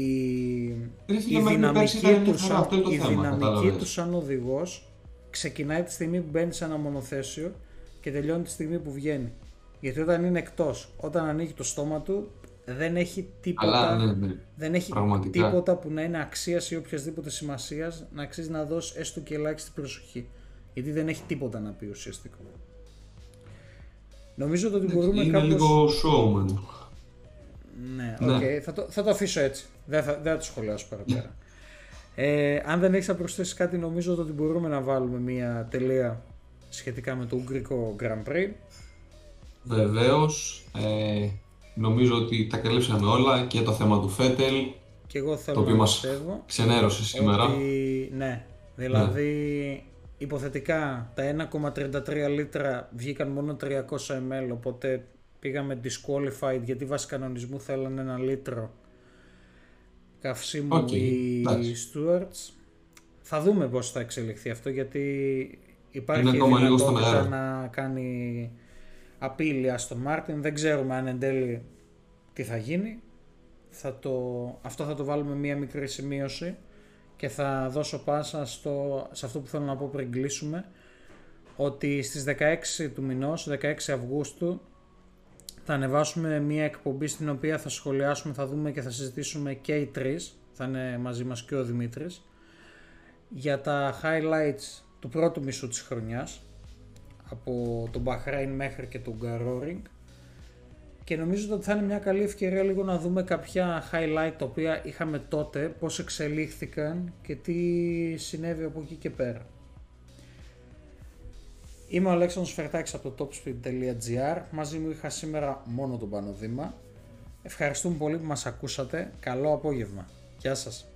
Ρε φίλε, η μέχρι πέρσι δυναμική, ήταν μια τους χαρά, σαν, αυτό είναι το η θέμα, δυναμική κατάλαβες. τους σαν οδηγός ξεκινάει τη στιγμή που μπαίνει σε ένα μονοθέσιο και τελειώνει τη στιγμή που βγαίνει. Γιατί όταν είναι εκτός, όταν ανοίγει το στόμα του, δεν έχει τίποτα, Αλλά ναι, ναι. δεν έχει πραγματικά. τίποτα που να είναι αξίας ή οποιασδήποτε σημασίας να αξίζει να δώσει έστω και ελάχιστη προσοχή. Γιατί δεν έχει τίποτα να πει ουσιαστικά. Νομίζω ότι μπορούμε Είναι κάπως... λίγο showman. Ναι, Ναι. οκ. Θα, το, θα το αφήσω έτσι. Δεν θα, δεν θα το σχολιάσω παραπέρα. Ε, αν δεν έχεις να προσθέσεις κάτι, νομίζω ότι μπορούμε να βάλουμε μια τελεία σχετικά με το Ουγγρικό Grand Prix. Βεβαίως, ε, νομίζω ότι τα καλύψαμε όλα και το θέμα του Φέτελ Και εγώ θέλω Το οποίο να μας πιστεύω ξενέρωσε σήμερα. ότι ναι, δηλαδή υποθετικά τα 1,33 λίτρα βγήκαν μόνο 300 ml οπότε πήγαμε disqualified γιατί βάσει κανονισμού θέλανε ένα λίτρο καυσίμου Οκ, οι εντάξει. stewards. Θα δούμε πώς θα εξελιχθεί αυτό γιατί υπάρχει Είναι η ακόμα λίγο στον δυνατότητα αέρα. να κάνει appeal η Aston Martin. Δεν ξέρουμε αν εν τέλει τι θα γίνει. Θα το, αυτό θα το βάλουμε μία μικρή σημείωση και θα δώσω πάσα στο, σε αυτό που θέλω να πω πριν κλείσουμε ότι στις 16 του μηνός, 16 Αυγούστου θα ανεβάσουμε μία εκπομπή στην οποία θα σχολιάσουμε, θα δούμε και θα συζητήσουμε και οι τρεις, θα είναι μαζί μας και ο Δημήτρης, για τα highlights του πρώτου μισού της χρονιάς, από τον Bahrain μέχρι και τον Γκαρόρινγκ. Και νομίζω ότι θα είναι μια καλή ευκαιρία λίγο να δούμε κάποια highlight τα οποία είχαμε τότε, πώς εξελίχθηκαν και τι συνέβη από εκεί και πέρα. Είμαι ο Αλέξανδρος Φερτάκης από το topspeed.gr. Μαζί μου είχα σήμερα μόνο τον Πανοδήμα. Ευχαριστούμε πολύ που μας ακούσατε. Καλό απόγευμα. Γεια σας.